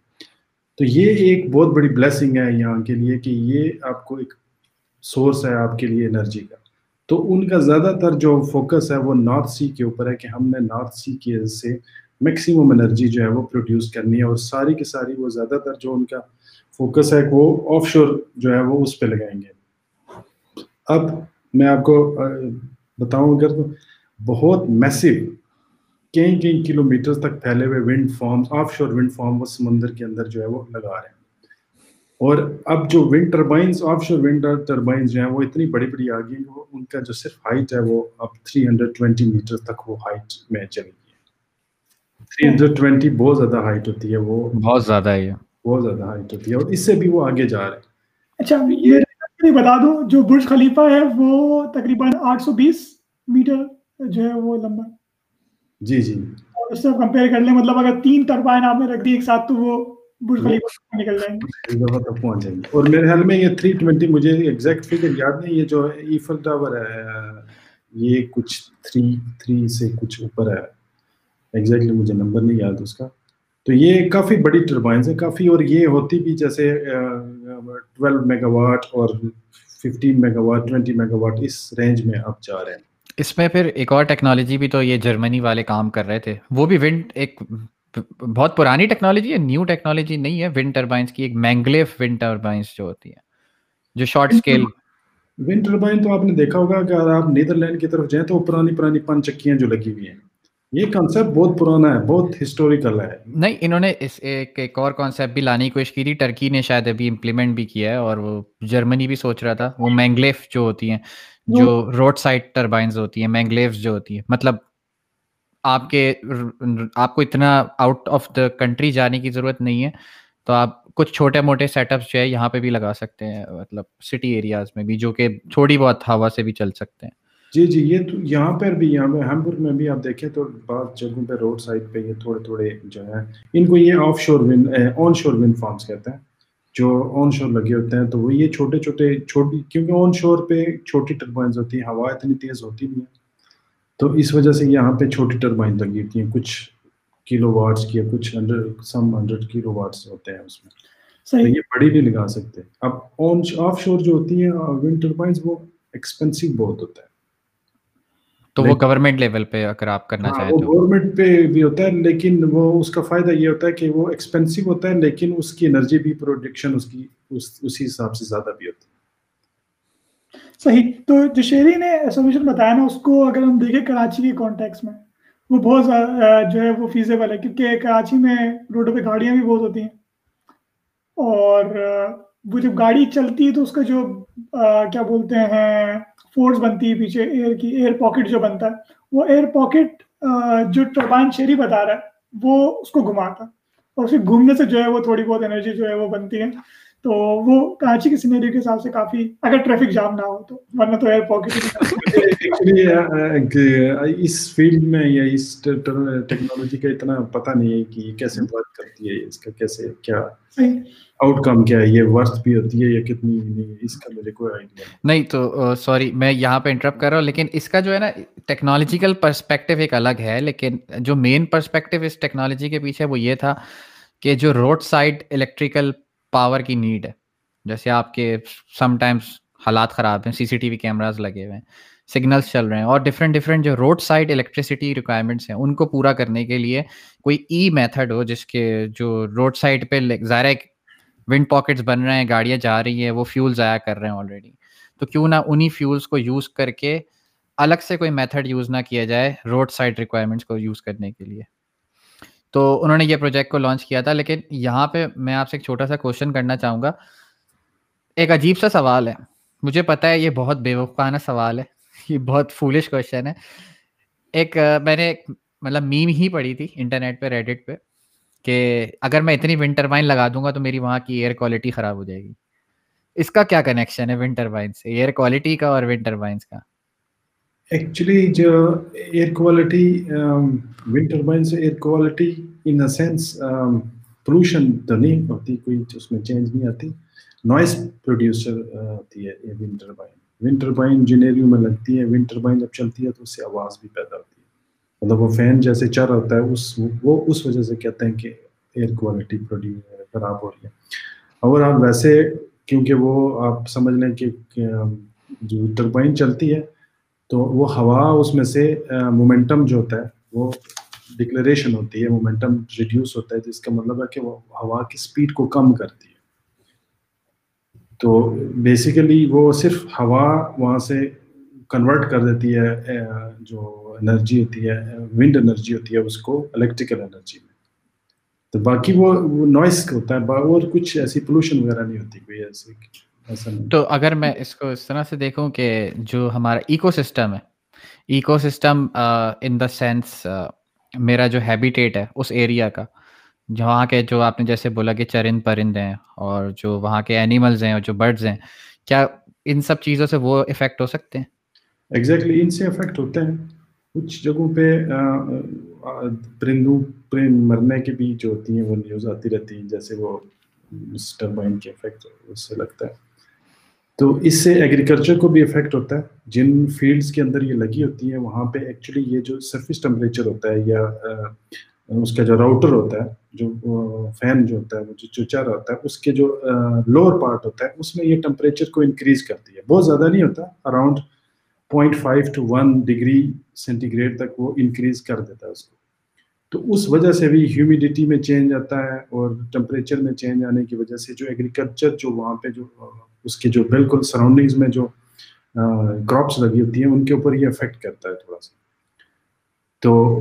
تو یہ ایک بہت بڑی بلیسنگ ہے یہاں کے لیے کہ یہ آپ کو ایک سورس ہے آپ کے لیے انرجی کا۔ تو ان کا زیادہ تر جو فوکس ہے وہ نارتھ سی کے اوپر ہے کہ ہم نے نارتھ سی کی سے میکسیمم انرجی جو ہے وہ پروڈیوس کرنی ہے اور ساری کی ساری وہ زیادہ تر جو ان کا فوکس ہے وہ آف شور جو ہے وہ اس پہ لگائیں گے۔ اب میں آپ کو بتاؤں اگر تو بہت میسو کئی کئی کلو میٹر تک پھیلے ہوئے ونڈ فارم آف شور ونڈ فارم وہ سمندر کے اندر جو ہے وہ لگا رہے ہیں۔ اور اب جو ونڈ ٹربائنس آف شور ونڈ ٹربائنس جو ہیں وہ اتنی بڑی بڑی آ گئی وہ ان کا جو صرف ہائٹ ہے وہ اب 320 میٹر تک وہ ہائٹ میں چلی گئی ہے 320 بہت زیادہ ہائٹ ہوتی ہے وہ۔ بہت زیادہ ہے بہت زیادہ ہائٹ ہوتی ہے اور اس سے بھی وہ آگے جا رہے ہیں۔ اچھا یہ بتا دو جو برج خلیفہ ہے وہ تقریباً 820 میٹر جو ہے وہ لمبا جی جی۔ اور اس سے کمپیئر کر لیں مطلب اگر تین ٹربائن آپ نے رکھ دی ایک ساتھ تو وہ اور میرے خیال میں یہ 320 مجھے ایگزیکٹ فگر یاد نہیں یہ جو ایفل ٹاور ہے یہ کچھ 3 3 سے کچھ اوپر ہے۔ ایگزیکٹلی مجھے نمبر نہیں یاد اس کا۔ تو یہ کافی بڑی ٹربائنس ہیں کافی اور یہ ہوتی بھی جیسے 12 میگا واٹ اور 15 میگا واٹ 20 میگا واٹ اس رینج میں آپ جا رہے ہیں۔ اس میں پھر ایک اور ٹیکنالوجی بھی تو یہ جرمنی والے کام کر رہے تھے۔ وہ بھی ونڈ ایک بہت پرانی ٹیکنالوجی ہے نیو ٹیکنالوجی نہیں ہے ونڈ ٹربائنس کی ایک مینگلیف ونڈ ٹربائنس جو ہوتی ہے جو شارٹ اسکیل ونڈ ٹربائن تو آپ نے دیکھا ہوگا کہ اگر آپ نیدرلینڈ کی طرف جائیں تو پرانی پرانی پن چکیاں جو لگی ہوئی ہیں۔ یہ کانسیپٹ بہت پرانا ہے بہت ہسٹوریکل ہے۔ نہیں انہوں نے اس ایک ایک اور کانسیپٹ بھی لانے کی کوشش کی تھی۔ ٹرکی نے شاید ابھی امپلیمنٹ بھی کیا ہے اور وہ جرمنی بھی سوچ رہا تھا۔ وہ مینگلیف جو ہوتی ہیں جو روڈ سائڈ ٹربائنز ہوتی ہیں مینگلیوز جو ہوتی ہیں مطلب آپ کے آپ کو اتنا آؤٹ آف دا کنٹری جانے کی ضرورت نہیں ہے، تو آپ کچھ چھوٹے موٹے سیٹ اپس جو ہے یہاں پہ بھی لگا سکتے ہیں مطلب سٹی ایریاز میں بھی جو کہ تھوڑی بہت ہوا سے بھی چل سکتے ہیں۔ جی جی یہ تو یہاں پر بھی، یہاں پہ ہیمبرگ میں بھی آپ دیکھیں تو بعض جگہوں پہ روڈ سائڈ پہ یہ تھوڑے تھوڑے جو ہے ان کو یہ آف شور ون آن شور ون فارمس کہتے ہیں۔ جو آن شور لگے ہوتے ہیں تو وہ یہ چھوٹے چھوٹے، چھوٹی، کیونکہ آن شور پہ چھوٹی ٹربائنز ہوتی ہیں، ہوا اتنی تیز ہوتی نہیں ہے۔ تو اس وجہ سے یہاں پہ چھوٹی ٹربائن لگی ہوتی ہیں کچھ کلو واٹس کی کچھ سم ہنڈریڈ کلو واٹس ہوتے ہیں اس میں۔ تو یہ بڑی نہیں لگا سکتے اب آن آف شور جو ہوتی ہیں ونڈ ٹربائنس وہ ایکسپینسو بہت ہوتا ہے تو وہ گورنمنٹ لیول پہ اگر آپ کرنا ہاں، چاہیں تو۔ گورنمنٹ پہ بھی ہوتا ہے لیکن وہ اس کا فائدہ یہ ہوتا ہے کہ وہ ایکسپینسو ہوتا ہے لیکن اس کی انرجی بھی پروڈکشن اس کی اسی حساب سے زیادہ بھی ہوتی ہے۔ صحیح، تو جو شہری نے سولوشن بتایا نا، اس کو اگر ہم دیکھیں کراچی کے کانٹیکس میں، وہ بہت جو ہے وہ فیزیبل ہے، کیونکہ کراچی میں روڈوں پہ گاڑیاں بھی بہت ہوتی ہیں۔ اور وہ جب گاڑی چلتی ہے تو اس کا جو کیا بولتے ہیں فورس بنتی ہے پیچھے ایئر کی ایئر پاکٹ جو بنتا ہے، وہ ایئر پاکٹ جو ٹربائن شیری بتا رہا ہے، وہ اس کو گھماتا اور اسے گھومنے سے جو ہے وہ تھوڑی بہت انرجی جو ہے وہ بنتی ہے۔ تو وہ کراچی کے سینیریو کے حساب سے کافی اگر ٹریفک جام نہ ہو تو ورنہ تو ایئر پاکٹ اس فیلڈ میں یا اس ٹیکنالوجی کا اتنا پتہ نہیں ہے کہ یہ کیسے ورک کرتی ہے اس کا کیسے کیا آؤٹ کم کیا ہے یہ ورتھ بھی ہوتی ہے یا کتنی نہیں اس کا میرے کوئی آئیڈیا نہیں۔ تو سوری میں یہاں پہ انٹرپٹ کر رہا ہوں لیکن اس کا جو ہے نا ٹیکنالوجیکل پرسپیکٹیو ایک الگ ہے لیکن جو مین پرسپیکٹیو اس ٹیکنالوجی کے پیچھے وہ یہ تھا کہ جو روڈ سائڈ الیکٹریکل پاور کی نیڈ ہے۔ جیسے آپ کے سم ٹائمس حالات خراب ہیں سی سی ٹی وی کیمراز لگے ہوئے ہیں سگنلس چل رہے ہیں اور ڈفرینٹ ڈفرینٹ جو روڈ سائڈ الیکٹریسٹی ریکوائرمنٹس ہیں، ان کو پورا کرنے کے لیے کوئی e ای میتھڈ ہو، جس کے جو روڈ سائڈ پہ ظاہر ونڈ پاکٹس بن رہے ہیں، گاڑیاں جا رہی ہیں، وہ فیول ضائع کر رہے ہیں آلریڈی تو کیوں نہ انہیں فیولس کو یوز کر کے الگ سے کوئی میتھڈ یوز نہ کیا جائے روڈ سائڈ ریکوائرمنٹس کو یوز کرنے کے لیے۔ تو انہوں نے یہ پروجیکٹ کو لانچ کیا تھا، لیکن یہاں پہ میں آپ سے ایک چھوٹا سا کوشچن کرنا چاہوں گا۔ ایک عجیب سا سوال ہے۔ مجھے پتا ہے یہ بہت بے وقفانہ سوال ہے۔ یہ بہت فولش کوشچن ہے۔ ایک، میں نے مطلب میم ہی پڑھی تھی انٹرنیٹ پہ ریڈٹ پہ کہ اگر میں اتنی ونڈ ٹربائن لگا دوں گا تو میری وہاں کی ایئر کوالٹی خراب ہو جائے گی۔ اس کا کیا کنیکشن ہے ونڈ ٹربائن سے؟ ایئر کوالٹی کا اور ونڈ ٹربائنس کا؟ ایکچولی جو ایئر کوالٹی ونڈ ٹربائن سے air quality in the sense pollution تو نہیں ہوتی کوئی اس میں چینج نہیں آتی نوائز پروڈیوسر ہوتی ہے یہ ونڈ ٹربائن ونڈ ٹربائن جنیریو میں لگتی ہے ونڈ ٹربائن جب چلتی ہے تو اس سے آواز بھی پیدا ہوتی ہے مطلب وہ فین جیسے چل رہا ہوتا ہے اس وہ اس وجہ سے کہتے ہیں کہ ایئر کوالٹی خراب ہو رہی ہے اور آپ ویسے کیونکہ وہ آپ سمجھ لیں کہ جو ٹربائن چلتی ہے تو وہ ہوا اس میں سے مومنٹم جو ہوتا ہے، وہ ڈکلریشن ہوتی ہے مومنٹم ریڈیوس ہوتا ہے تو اس کا مطلب ہے کہ وہ ہوا کی اسپیڈ کو کم کرتی ہے۔ تو بیسیکلی وہ صرف ہوا وہاں سے کنورٹ کر دیتی ہے جو انرجی ہوتی ہے ونڈ انرجی ہوتی ہے، اس کو الیکٹریکل انرجی میں۔ تو باقی وہ نوائز ہوتا ہے، اور کچھ ایسی پولوشن وغیرہ نہیں ہوتی، کوئی ایسی تو اگر میں اس کو اس طرح سے دیکھوں کہ جو ہمارا ایکو سسٹم ہے ecosystem in the sense میرا جو ہیبیٹیٹ ہے اس ایریا کا جہاں کے جو آپ نے جیسے بولا کہ چرند پرند ہیں اور جو وہاں کے اینیملز ہیں اور جو برڈز ہیں کیا ان سب چیزوں سے وہ افیکٹ ہو سکتے ہیں؟ ایگزیکٹلی ان سے افیکٹ ہوتے ہیں۔ کچھ جگہوں پہ پرندوں پرند مرنے کی بھی جو ہوتی ہیں وہ نیوز آتی رہتی ہیں جیسے وہ ٹربائن کے افیکٹ اس سے لگتا ہے۔ تو اس سے ایگریکلچر کو بھی افیکٹ ہوتا ہے۔ جن فیلڈس کے اندر یہ لگی ہوتی ہیں، وہاں پہ ایکچولی یہ جو سرفس ٹمپریچر ہوتا ہے یا اس کا جو راؤٹر ہوتا ہے، جو فین جو ہوتا ہے، وہ جو چوچا ہوتا ہے، اس کے جو لوور پارٹ ہوتا ہے، اس میں یہ ٹمپریچر کو انکریز کرتی ہے۔ بہت زیادہ نہیں ہوتا around point five two one degree centigrade تک وہ انکریز کر دیتا ہے اس کو۔ تو اس وجہ سے بھی ہیومیڈیٹی میں چینج آتا ہے اور ٹمپریچر میں چینج آنے کی وجہ سے جو ایگریکلچر جو وہاں پہ جو اس کے جو بالکل سراؤنڈنگز میں جو کراپس لگی ہوتی ہیں ان کے اوپر یہ افیکٹ کرتا ہے تھوڑا سا۔ تو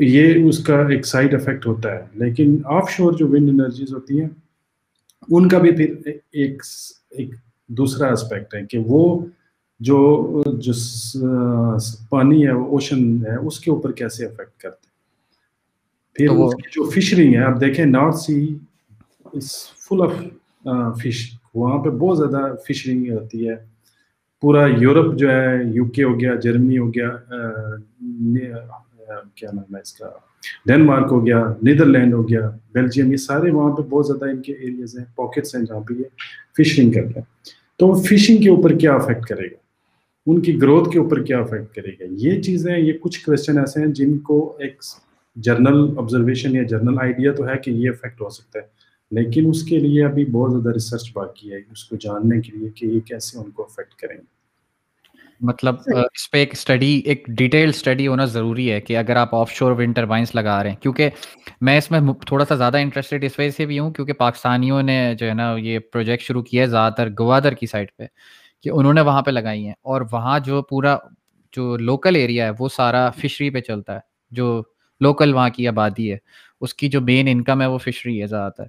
یہ اس کا ایک سائڈ افیکٹ ہوتا ہے۔ لیکن آف شور جو ونڈ انرجیز ہوتی ہیں ان کا بھی پھر ایک ایک دوسرا اسپیکٹ ہے کہ وہ جو جو پانی ہے اوشن ہے اس کے اوپر کیسے افیکٹ کرتے پھر جو فشرنگ ہے آپ دیکھیں North Sea full of fish وہاں پہ بہت زیادہ فشرنگ ہوتی ہے۔ پورا یورپ جو ہے، یو کے ہو گیا، جرمنی ہو گیا کیا نام ہے اس کا؟ ڈینمارک ہو گیا، نیدرلینڈ ہو گیا، بیلجیم، یہ سارے وہاں پہ بہت زیادہ ان کے ایریاز ہیں پاکٹس ہیں جہاں پہ یہ فشنگ کرتے ہیں۔ تو فشنگ کے اوپر کیا افیکٹ کرے گا؟ ان کی گروتھ کے اوپر کیا افیکٹ کرے گا؟ یہ چیزیں، یہ کچھ کوشچن ایسے ہیں جن کو ایک جرنل آبزرویشن یا جرنل آئیڈیا تو ہے کہ یہ افیکٹ ہو سکتا ہے۔ لیکن اس کے لیے ابھی بہت زیادہ ریسرچ باقی ہے، اس کو جاننے کے لیے کہ یہ کیسے ان کو افیکٹ کریں۔ گے مطلب اس پہ ایک اسٹڈی ایک ڈیٹیل اسٹڈی ہونا ضروری ہے کہ اگر آپ آف شور ونڈ ٹربائنس لگا رہے ہیں۔ کیونکہ میں اس میں تھوڑا سا زیادہ انٹرسٹیڈ اس وجہ سے بھی ہوں کیونکہ پاکستانیوں نے جو ہے نا یہ پروجیکٹ شروع کیا ہے زیادہ تر گوادر کی سائڈ پہ کہ انہوں نے وہاں پہ لگائی ہیں۔ اور وہاں جو پورا جو لوکل ایریا ہے، وہ سارا فشری پہ چلتا ہے، جو لوکل وہاں کی آبادی ہے۔ اس کی جو مین انکم ہے، وہ فشری ہے زیادہ تر۔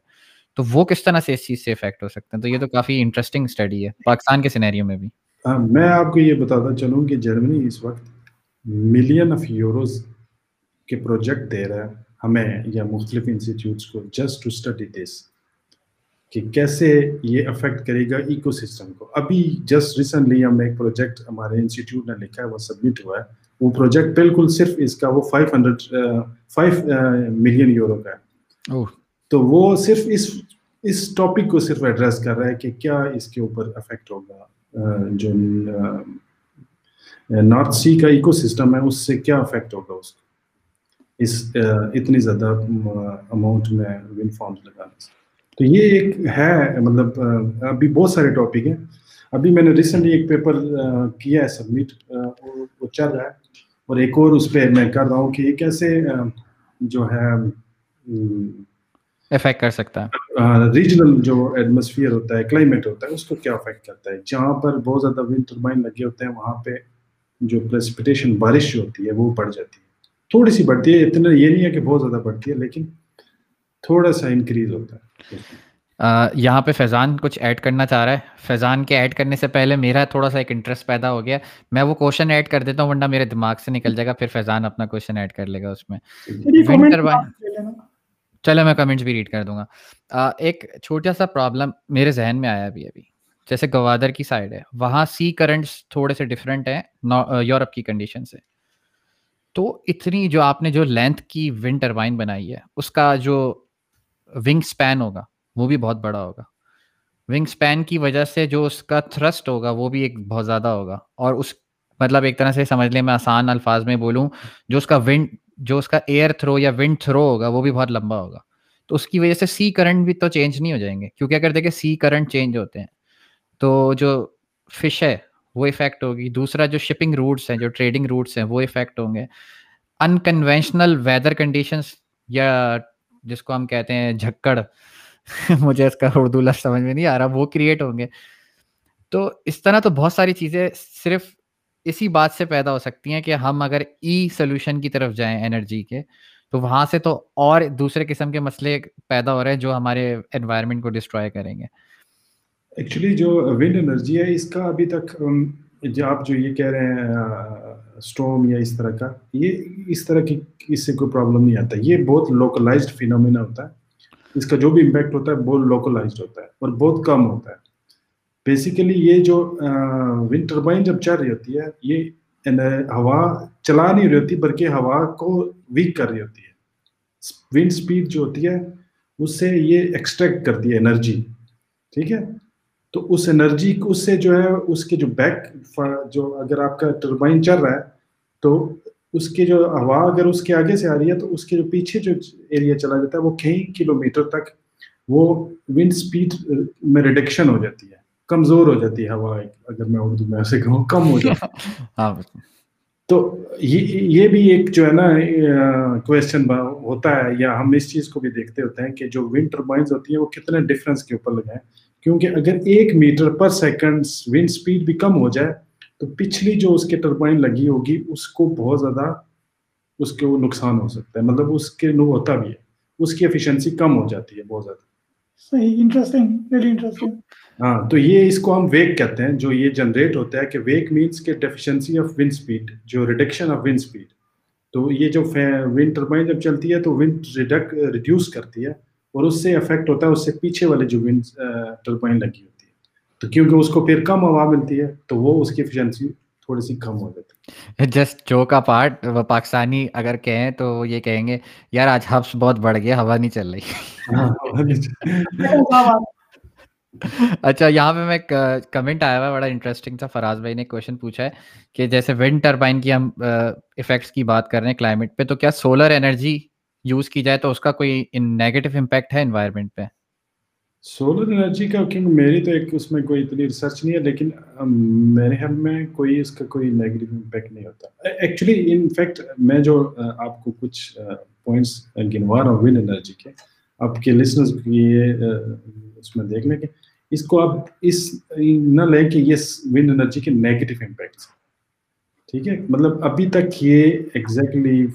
تو وہ کس طرح سے اس چیز سے افیکٹ ہو سکتے ہیں؟ تو یہ تو کافی انٹرسٹنگ اسٹڈی ہے پاکستان کے سینیریو میں بھی۔ میں آپ کو یہ بتاتا چلوں کہ جرمنی اس وقت ملین آف یوروز کے پروجیکٹ دے رہا ہے ہمیں یا مختلف انسٹیٹیوٹس کو جسٹ ٹو اسٹڈی دس کہ کیسے یہ افیکٹ کرے گا ایکو سسٹم کو۔ ابھی جسٹ ریسنٹلی ہم ایک پروجیکٹ ہمارے انسٹیٹیوٹ نے لکھا ہے وہ سبمٹ ہوا ہے۔ وہ پروجیکٹ بالکل صرف اس کا وہ five hundred five million euro کا ہے۔ تو وہ صرف اس اس ٹاپک کو صرف ایڈریس کر رہا ہے کہ کیا اس کے اوپر افیکٹ ہوگا جو نارتھ سی کا ایکو سسٹم ہے، اس سے کیا افیکٹ ہوگا اس کو؟ اس اتنی زیادہ اماؤنٹ میں ونڈ فارمز لگانے سے۔ تو یہ ایک ہے مطلب ابھی بہت سارے ٹاپک ہیں۔ ابھی میں نے ریسنٹلی ایک پیپر کیا ہے سبمٹ وہ چل رہا ہے۔ اور ایک اور اس پہ میں کر رہا ہوں کہ یہ کیسے جو ہے افیکٹ کر سکتا ہے۔ ریجنل جو ایٹماسفیئر ہوتا ہے کلائمیٹ ہوتا ہے اس کو کیا افیکٹ کرتا ہے؟ جہاں پر بہت زیادہ ونڈ ٹربائن لگے ہوتے ہیں وہاں پہ جو پریسپیٹیشن بارش جو ہوتی ہے وہ بڑھ جاتی ہے۔ تھوڑی سی بڑھتی ہے اتنا یہ نہیں ہے کہ بہت زیادہ بڑھتی ہے لیکن تھوڑا سا انکریز ہوتا ہے۔ یہاں پہ فیضان کچھ ایڈ کرنا چاہ رہا ہے۔ فیضان کے ایڈ کرنے سے پہلے میرا تھوڑا سا ایک انٹرسٹ پیدا ہو گیا۔ میں وہ کوشچن ایڈ کر دیتا ہوں ورنہ میرے دماغ سے نکل جائے گا پھر فیضان اپنا کوشچن ایڈ کر لے گا اس میں۔ چلو میں کمنٹس بھی ریڈ کر دوں گا۔ ایک چھوٹا سا پرابلم میرے ذہن میں آیا ابھی ابھی۔ جیسے گوادر کی سائڈ ہے، وہاں سی کرنٹس تھوڑے سے ڈفرینٹ ہیں یورپ کی کنڈیشن سے۔ تو اتنی جو آپ نے جو لینتھ کی ونڈ ٹربائن بنائی ہے، اس کا جو ونگ اسپین ہوگا، وہ بھی بہت بڑا ہوگا۔ ونگ اسپین کی وجہ سے جو اس کا تھرسٹ ہوگا، وہ بھی ایک بہت زیادہ ہوگا۔ اور اس مطلب ایک طرح سے سمجھ لیں، میں آسان الفاظ میں بولوں، جو اس کا ونڈ جو اس کا ایئر تھرو یا ونڈ تھرو ہوگا، وہ بھی بہت لمبا ہوگا۔ تو اس کی وجہ سے سی کرنٹ بھی تو چینج نہیں ہو جائیں گے۔ کیونکہ اگر دیکھیں سی کرنٹ چینج ہوتے ہیں، تو جو فش ہے، وہ افیکٹ ہوگی۔ دوسرا جو شپنگ روٹس ہیں، جو ٹریڈنگ روٹس ہیں، وہ افیکٹ ہوں گے۔ انکنوینشنل ویدر کنڈیشنس یا جس کو ہم کہتے ہیں جھکڑ، مجھے اس کا اردو لفظ سمجھ میں نہیں آ رہا، وہ کریٹ ہوں گے۔ تو اس طرح تو بہت ساری چیزیں صرف اسی بات سے پیدا ہو سکتی ہیں کہ ہم اگر e ای سولوشن کی طرف جائیں انرجی کے، تو وہاں سے تو اور دوسرے قسم کے مسئلے پیدا ہو رہے ہیں جو ہمارے انوائرمنٹ کو ڈسٹروائے کریں گے۔ ایکچولی جو ونڈ انرجی ہے، اس کا ابھی تک جو آپ جو یہ کہہ رہے ہیں اسٹوم یا اس طرح کا، یہ اس طرح کی اس سے کوئی پرابلم نہیں آتا۔ یہ بہت لوکلائزڈ فینومینا ہوتا ہے۔ اس کا جو بھی امپیکٹ ہوتا ہے، بہت لوکلائزڈ ہوتا ہے اور بہت کم ہوتا ہے۔ بیسیکلی یہ جو ونڈ ٹربائن جب چل رہی ہوتی ہے، یہ ہوا چلا نہیں رہی ہوتی، بلکہ ہوا کو ویک کر رہی ہوتی ہے۔ ونڈ اسپیڈ جو ہوتی ہے، اس سے یہ ایکسٹریکٹ کرتی ہے انرجی ٹھیک ہے؟ تو اس انرجی اس سے جو ہے، اس کے جو بیک جو اگر آپ کا ٹربائن چل رہا ہے، تو اس کے جو ہوا اگر اس کے آگے سے آ رہی ہے، تو اس کے جو پیچھے جو ایریا چلا جاتا ہے، وہ کئی کلو میٹر تک وہ ونڈ اسپیڈ میں ریڈکشن ہو جاتی ہے۔ کمزور ہو جاتی ہے ہوا اگر میں اردو میں ایسے کہوں کم ہو جاتی ہاں، تو یہ بھی ایک جو ہے نا کوشچن ہوتا ہے یا ہم اس چیز کو بھی دیکھتے ہوتے ہیں کہ جو ونڈ ٹربائنس ہوتی ہیں وہ کتنے ڈفرینس کے اوپر لگائیں کیونکہ اگر ایک metre per second wind speed بھی کم ہو جائے تو پچھلی جو اس کے ٹربائن لگی ہوگی اس کو بہت زیادہ اس کے وہ نقصان ہو سکتا ہے۔ مطلب اس کے نو ہوتا بھی ہے۔ اس کی ایفیشنسی کم ہو جاتی ہے بہت زیادہ۔ صحیح انٹرسٹنگ ویری انٹرسٹنگ ہاں تو یہ اس کو ہم ویک کہتے ہیں، جو یہ جنریٹ ہوتا ہے کہ ویک مینس کہ ڈیفیشنسی آف ونڈ اسپیڈ جو ریڈکشن آف ونڈ اسپیڈ تو یہ جو ونڈ ٹربائن جب چلتی ہے تو ونڈ ریڈیوس کرتی ہے اور اس سے افیکٹ ہوتا ہے، اس سے پیچھے والے جو ونڈ ٹربائن لگی ہوتی ہے۔ تو کیونکہ اس کو پھر کم ہوا ملتی ہے، تو وہ اس کی ایفیشنسی تھوڑی سی کم ہو جاتی۔ جسٹ جو کا پارٹ پاکستانی اگر کہیں تو یہ کہیں گے یار آج ہفس بہت بڑھ گیا ہوا نہیں چل رہی۔ ہاں، اچھا یہاں پہ میں کمنٹ آیا ہوا بڑا انٹرسٹنگ تھا۔ فراز بھائی نے کوشچن پوچھا ہے کہ جیسے ونڈ ٹربائن کی ہم افیکٹس کی بات کر رہے ہیں کلائمیٹ پہ تو کیا سولر انرجی یوز کی جائے تو اس کا کوئی نیگیٹو امپیکٹ ہے انوائرمنٹ پہ؟ سولر انرجی کا کیونکہ میری تو ایک اس میں کوئی اتنی ریسرچ نہیں ہے لیکن میرے خیال میں کوئی اس کا کوئی نیگیٹو امپیکٹ نہیں ہوتا ایکچولی ان فیکٹ میں جو آپ کو کچھ پوائنٹس گنوا رہا ہوں ون انرجی کے آپ کے لسنرز یہ اس میں دیکھ لیں کہ اس کو آپ اس نہ لیں کہ یہ ون انرجی کے نیگیٹو امپیکٹس ٹھیک ہے مطلب ابھی تک یہ ایگزیکٹلی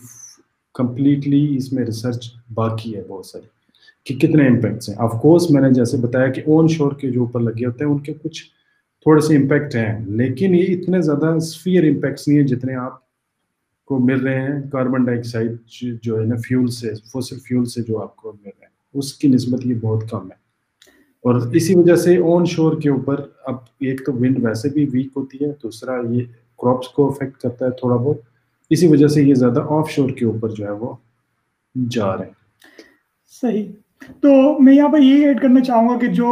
کمپلیٹلی اس میں ریسرچ باقی ہے بہت ساری کہ کتنے امپیکٹس ہیں۔ آف کورس میں نے جیسے بتایا کہ اون شور کے جو اوپر لگے ہوتے ہیں، ان کے کچھ تھوڑے سے امپیکٹ ہیں۔ لیکن یہ اتنے زیادہ اسفیئر امپیکٹس نہیں ہیں جتنے آپ کو مل رہے ہیں۔ کاربن ڈائی آکسائڈ جو ہے نا فیول سے فوسل فیول سے جو آپ کو مل رہے ہیں۔ اس کی نسبت یہ بہت کم ہے۔ اور اسی وجہ سے اون شور کے اوپر اب ایک تو ونڈ ویسے بھی ویک ہوتی ہے، دوسرا یہ کراپس کو افیکٹ کرتا ہے تھوڑا بہت۔ اسی وجہ سے یہ زیادہ آف شور کے اوپر جو ہے وہ جا رہے ہیں۔ صحیح۔ تو میں یہاں پہ یہ ایڈ کرنا چاہوں گا کہ جو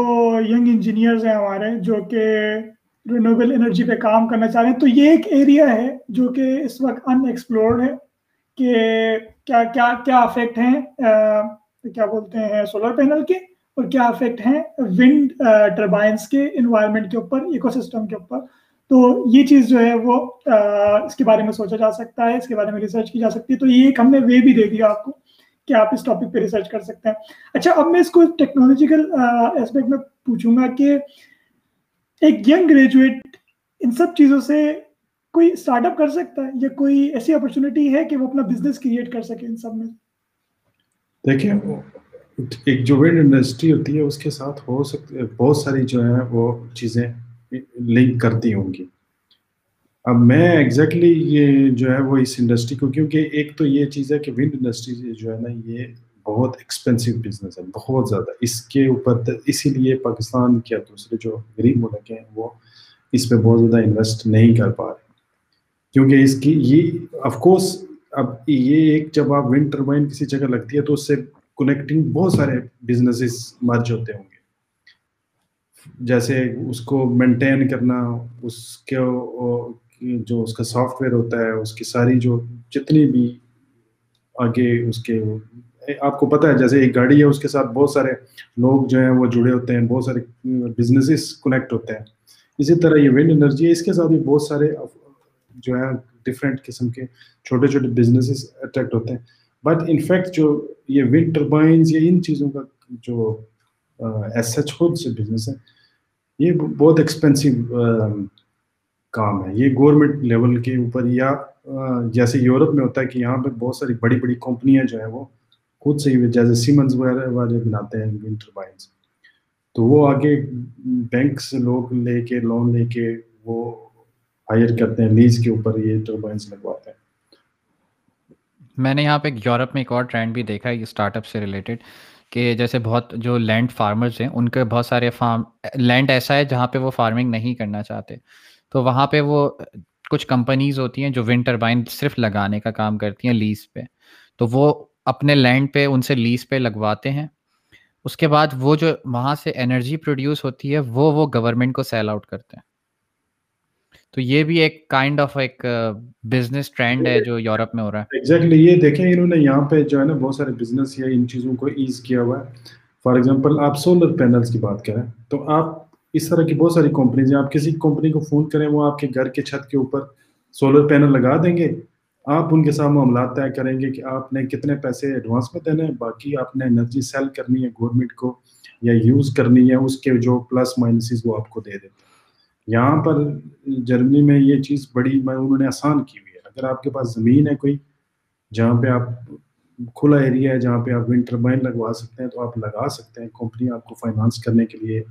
ینگ انجینئرز ہیں ہمارے، جو کہ رینویبل انرجی پہ کام کرنا چاہ رہے ہیں، تو یہ ایک ایریا ہے جو کہ اس وقت ان ایکسپلورڈ ہے کہ کیا کیا کیا افیکٹ ہیں کیا بولتے ہیں سولر پینل کے، اور کیا افیکٹ ہیں ونڈ ٹربائنس کے انوائرمنٹ کے اوپر ایکو سسٹم کے اوپر۔ تو یہ چیز جو ہے وہ اس کے بارے میں سوچا جا سکتا ہے، اس کے بارے میں ریسرچ کی جا سکتی ہے۔ تو یہ ایک ہم نے وے بھی دے دیا آپ کو۔ کہ آپ اس ٹاپک پہ ریسرچ کر سکتے ہیں۔ اچھا اب میں اس کو ٹیکنالوجیکل اسپیکٹ میں پوچھوں گا کہ ایک ینگ گریجویٹ ان سب چیزوں سے کوئی اسٹارٹ اپ کر سکتا ہے یا کوئی ایسی اپرچونیٹی ہے کہ وہ اپنا بزنس کریٹ کر سکے ان سب میں؟ دیکھیں، ایک جو ونڈ انڈسٹری ہوتی ہے، اس کے ساتھ ہو سکتے بہت ساری جو ہے وہ چیزیں لنک کرتی ہوں گی۔ اب میں ایگزیکٹلی یہ جو ہے وہ اس انڈسٹری کو، کیونکہ ایک تو یہ چیز ہے کہ ونڈ انڈسٹری جو ہے نا، یہ بہت ایکسپینسو بزنس ہے، بہت زیادہ۔ اس کے اوپر اسی لیے پاکستان کیا دوسرے جو غریب ملک ہیں، وہ اس پہ بہت زیادہ انویسٹ نہیں کر پا رہے۔ کیونکہ اس کی یہ آف کورس اب یہ ایک جب آپ ونڈ ٹربائن کسی جگہ لگتی ہے تو اس سے کنیکٹنگ بہت سارے بزنسز مرج ہوتے ہوں گے۔ جیسے اس کو مینٹین کرنا، اس کے جو اس کا سافٹ ویئر ہوتا ہے، اس کی ساری جو جتنی بھی آگے اس کے آپ کو پتہ ہے، جیسے ایک گاڑی ہے، اس کے ساتھ بہت سارے لوگ جو ہیں، وہ جڑے ہوتے ہیں، بہت سارے بزنسز کنیکٹ ہوتے ہیں۔ اسی طرح یہ ونڈ انرجی ہے، اس کے ساتھ بھی بہت سارے جو ہے ڈفرینٹ قسم کے چھوٹے چھوٹے بزنسز اٹریکٹ ہوتے ہیں۔ بٹ انفیکٹ جو یہ ونڈ ٹربائنس یا ان چیزوں کا جو ایس سچ خود سے بزنس ہے، یہ بہت ایکسپینسو کام ہے۔ یہ گورنمنٹ لیول کے اوپر یا جیسے یورپ میں ہوتا ہے کہ یہاں پہ بہت ساری بڑی بڑی کمپنیاں جو ہیں وہ خود سے ہی جیسے سیمنز وغیرہ والے بناتے ہیں ونڈ ٹربائنس تو وہ آگے بینک سے لوگ لے کے لون لے کے وہ ہائر کرتے ہیں لیز کے اوپر یہ ٹربائنس لگواتے ہیں۔ میں نے یہاں پہ یورپ میں ایک اور ٹرینڈ بھی دیکھا ہے اسٹارٹ اپ سے ریلیٹڈ کہ جیسے بہت جو لینڈ فارمرز ہیں، ان کے بہت سارے فارم لینڈ ایسا ہے جہاں پہ وہ فارمنگ نہیں کرنا چاہتے۔ تو وہاں پہ وہ کچھ کمپنیز ہوتی ہیں جو ونڈ ٹربائن صرف لگانے کا کام کرتی ہیں لیز پہ۔ تو وہ اپنے لینڈ پہ ان سے لیز پہ لگواتے ہیں۔ اس کے بعد وہ جو وہاں سے انرجی پروڈیوس ہوتی ہے، وہ وہ گورنمنٹ کو سیل آؤٹ کرتے ہیں۔ تو یہ بھی ایک کائنڈ آف ایک بزنس ٹرینڈ ہے جو یورپ میں ہو رہا ہے۔ ایگزیکٹلی یہ دیکھیں انہوں نے یہاں پہ جو ہے نا بہت سارے بزنس یا ان چیزوں کو ایز کیا ہوا ہے۔ فار ایگزامپل آپ سولر پینلس کی بات کریں تو آپ اس طرح کی بہت ساری کمپنیز ہیں۔ آپ کسی کمپنی کو فون کریں، وہ آپ کے گھر کے چھت کے اوپر سولر پینل لگا دیں گے۔ آپ ان کے ساتھ معاملات طے کریں گے کہ آپ نے کتنے پیسے ایڈوانس میں دینے ہیں، باقی آپ نے انرجی سیل کرنی ہے گورنمنٹ کو یا یوز کرنی ہے، اس کے جو پلس مائنسز وہ آپ کو دے دیتے ہیں۔ یہاں پر جرمنی میں یہ چیز بڑی انہوں نے آسان کی ہوئی ہے۔ اگر آپ کے پاس زمین ہے کوئی، جہاں پہ آپ کھلا ایریا ہے، جہاں پہ آپ ونڈ ٹربائن لگوا سکتے ہیں، تو آپ لگا سکتے ہیں۔ کمپنی آپ کو فائنانس کرنے کے لیے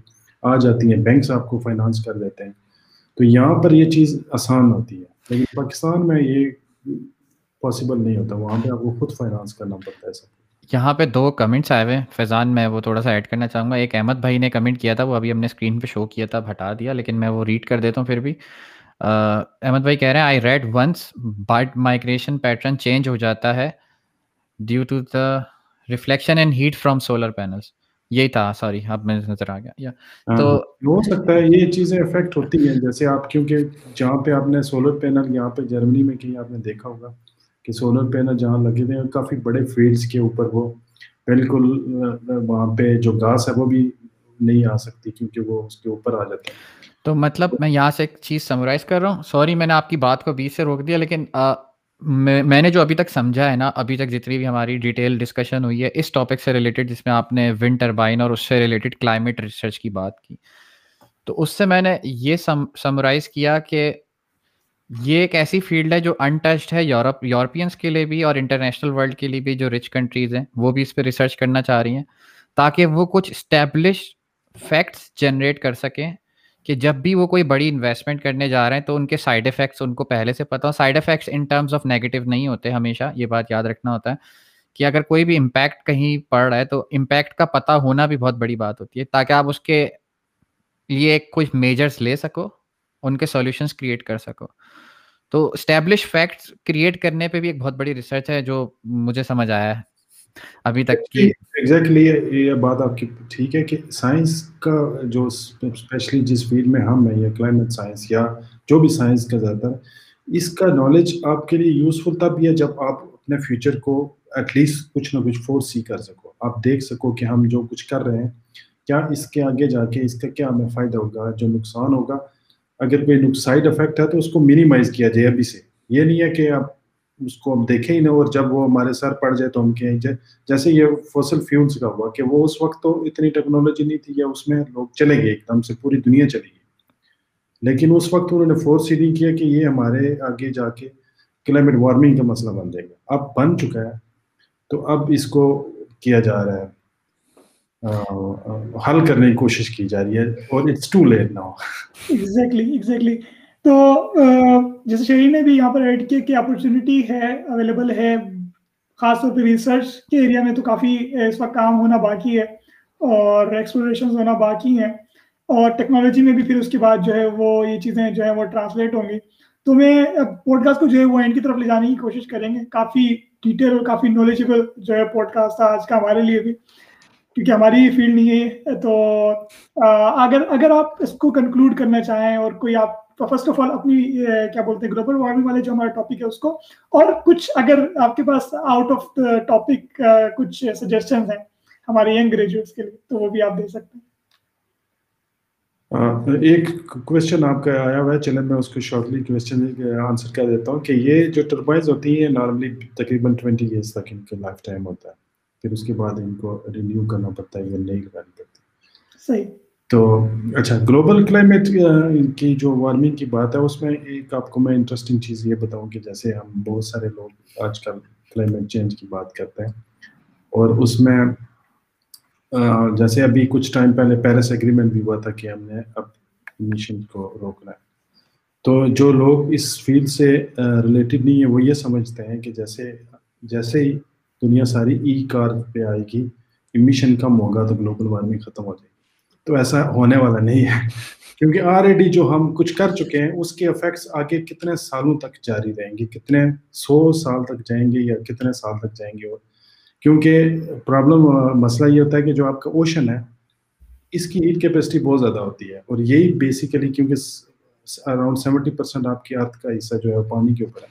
آ جاتی ہیں بینکس آپ کو فائنانس کر دیتے ہیں۔ تو یہاں پر یہ چیز آسان ہوتی ہے۔ لیکن پاکستان میں یہ پاسبل نہیں ہوتا، وہاں پہ آپ کو خود فائنانس کرنا پڑتا ہے سب۔ یہاں پہ دو کمنٹس آئے ہوئے فیضان، میں وہ تھوڑا سا ایڈ کرنا چاہوں گا۔ ایک احمد بھائی نے کمنٹ کیا تھا، وہ ابھی ہم نے اسکرین پہ شو کیا تھا، ہٹا دیا، لیکن میں وہ ریڈ کر دیتا ہوں پھر بھی۔ احمد بھائی کہہ رہے ہیں I read once but migration pattern change ہو جاتا ہے due to the reflection and heat from solar panels یہی تھا سوری اب میں نظر آ گیا۔ ہاں، تو ہو سکتا ہے یہ چیزیں افیکٹ ہوتی ہیں جیسے آپ کیونکہ جہاں پہ آپ نے سولر پینل یہاں پہ جرمنی میں کہیں آپ نے دیکھا ہوگا کہ سولر پینل جہاں لگے ہوئے ہیں کافی بڑے فیلڈس کے اوپر وہ بالکل وہاں پہ جو گاس ہے وہ بھی نہیں آ سکتی کیونکہ وہ اس کے اوپر آ جاتے ہیں تو مطلب میں یہاں سے ایک چیز سمرائز کر رہا ہوں۔ سوری میں نے آپ کی بات کو بیچ سے روک دیا لیکن میں نے جو ابھی تک سمجھا ہے نا، ابھی تک جتنی بھی ہماری ڈیٹیل ڈسکشن ہوئی ہے، اس ٹاپک سے ریلیٹڈ جس میں آپ نے ون ٹربائن اور اس سے ریلیٹڈ کلائمیٹ ریسرچ کی بات کی۔ تو اس سے میں نے یہ سمرائز کیا کہ یہ ایک ایسی فیلڈ ہے جو انٹچڈ ہے یورپ یورپینس کے لیے بھی اور انٹرنیشنل ورلڈ کے لیے بھی جو رچ کنٹریز ہیں، وہ بھی اس پہ ریسرچ کرنا چاہ رہی ہیں تاکہ وہ کچھ اسٹیبلش فیکٹس جنریٹ کر سکیں۔ کہ جب بھی وہ کوئی بڑی انویسٹمنٹ کرنے جا رہے ہیں تو ان کے سائڈ افیکٹس ان کو پہلے سے پتا ہو۔ Side effects in terms of negative نہیں ہوتے ہمیشہ، یہ بات یاد رکھنا ہوتا ہے کہ اگر کوئی بھی امپیکٹ کہیں پڑ رہا ہے تو امپیکٹ کا پتہ ہونا بھی بہت بڑی بات ہوتی ہے، تاکہ آپ اس کے لیے کچھ میجرس لے سکو، ان کے سولوشنس کریٹ کر سکو۔ تو اسٹیبلش فیکٹس کریٹ کرنے پہ بھی ایک بہت بڑی ریسرچ ہے جو مجھے سمجھ آیا ہے۔ ابھی تک کی۔ ایگزیکٹلی یہ بات آپ کی ٹھیک ہے کہ سائنس کا جو اسپیشلی جس فیلڈ میں ہم ہیں یا کلائمیٹ سائنس یا جو بھی سائنس کا زیادہ اس کا نالج آپ کے لیے یوزفل تب بھی ہے جب آپ اپنے فیوچر کو ایٹ لیسٹ کچھ نہ کچھ فورس سی کر سکو۔ آپ دیکھ سکو کہ ہم جو کچھ کر رہے ہیں، کیا اس کے آگے جا کے اس کا کیا ہمیں فائدہ ہوگا، جو نقصان ہوگا۔ اگر کوئی سائڈ افیکٹ ہے تو اس کو منیمائز کیا جائے ابھی سے۔ یہ نہیں ہے کہ آپ اس کو ہم دیکھیں ہی نہ اور جب وہ ہمارے سر پڑ جائے تو ہم کہیں جائے جیسے یہ فوسل فیولس کا ہوا کہ وہ اس وقت تو اتنی ٹیکنالوجی نہیں تھی یا اس میں لوگ چلے گئے، ایک دم سے پوری دنیا چلی گئی۔ لیکن اس وقت انہوں نے فورس ہی نہیں کیا کہ یہ ہمارے آگے جا کے کلائمیٹ وارمنگ کا مسئلہ بن جائے گا۔ اب بن چکا ہے، تو اب اس کو کیا جا رہا ہے حل کرنے کی کوشش کی جا رہی ہے اور it's too late now exactly exactly تو جیسے شہری نے بھی یہاں پر ایڈ کیا کہ اپرچونیٹی ہے اویلیبل ہے۔ خاص طور پہ ریسرچ کے ایریا میں تو کافی eh، اس وقت کام ہونا باقی ہے اور ایکسپلوریشن ہونا باقی ہیں۔ اور ٹیکنالوجی میں بھی پھر اس کے بعد جو ہے وہ یہ چیزیں جو ہے وہ ٹرانسلیٹ ہوں گی۔ تو میں پوڈ کاسٹ کو جو ہے وہ اینڈ کی طرف لے جانے کی کوشش کریں گے۔ کافی ڈیٹیل اور کافی نالجیبل جو ہے پوڈ کاسٹ تھا آج کا ہمارے لیے بھی، کیونکہ ہماری فیلڈ نہیں ہے۔ تو اگر اگر آپ اس کو کنکلوڈ کرنا چاہیں اور کوئی آپ تو فرسٹ آف آل اپنی کیا بولتے ہیں گلوبل وارمنگ والے جو ہمارا ٹاپک ہے اس کو اور کچھ اگر آپ کے پاس آؤٹ آف ٹاپک کچھ سجیشن ہیں ہمارے ینگ گریجویٹس کے لیے تو وہ بھی آپ دے سکتے ہیں۔ ایک کوشچن آپ کا آیا ہوا ہے چلیں میں اس کو شارٹلی کوشچن آنسر کر دیتا ہوں کہ یہ جو ٹربائنز ہوتی ہیں نارملی تقریباً ٹوینٹی ایئرس تک ان کا لائف ٹائم ہوتا ہے۔ پھر اس کے بعد ان کو رینیو کرنا پڑتا ہے یا نہیں کرانی پڑتی صحیح۔ تو اچھا گلوبل کلائمیٹ کی جو وارمنگ کی بات ہے، اس میں ایک آپ کو میں انٹرسٹنگ چیز یہ بتاؤں کہ جیسے ہم بہت سارے لوگ آج کل کلائمیٹ چینج کی بات کرتے ہیں اور اس میں جیسے ابھی کچھ ٹائم پہلے پیرس ایگریمنٹ بھی ہوا تھا کہ ہم نے اب امیشن کو روکنا ہے۔ تو جو لوگ اس فیلڈ سے ریلیٹڈ نہیں ہے وہ یہ سمجھتے ہیں کہ جیسے جیسے ہی دنیا ساری ای کار پہ آئے گی امیشن کم ہوگا تو گلوبل وارمنگ ختم ہو جائے گی۔ تو ایسا ہونے والا نہیں ہے۔ کیونکہ آلریڈی جو ہم کچھ کر چکے ہیں، اس کے افیکٹس آگے کتنے سالوں تک جاری رہیں گے؟ کتنے سو سال تک جائیں گے یا کتنے سال تک جائیں گے اور کیونکہ پرابلم مسئلہ یہ ہوتا ہے کہ جو آپ کا اوشن ہے، اس کی ہیٹ کیپیسٹی بہت زیادہ ہوتی ہے۔ اور یہی بیسیکلی کیونکہ اراؤنڈ سیونٹی پرسینٹ آپ کی ارتھ کا حصہ جو ہے پانی کے اوپر ہے۔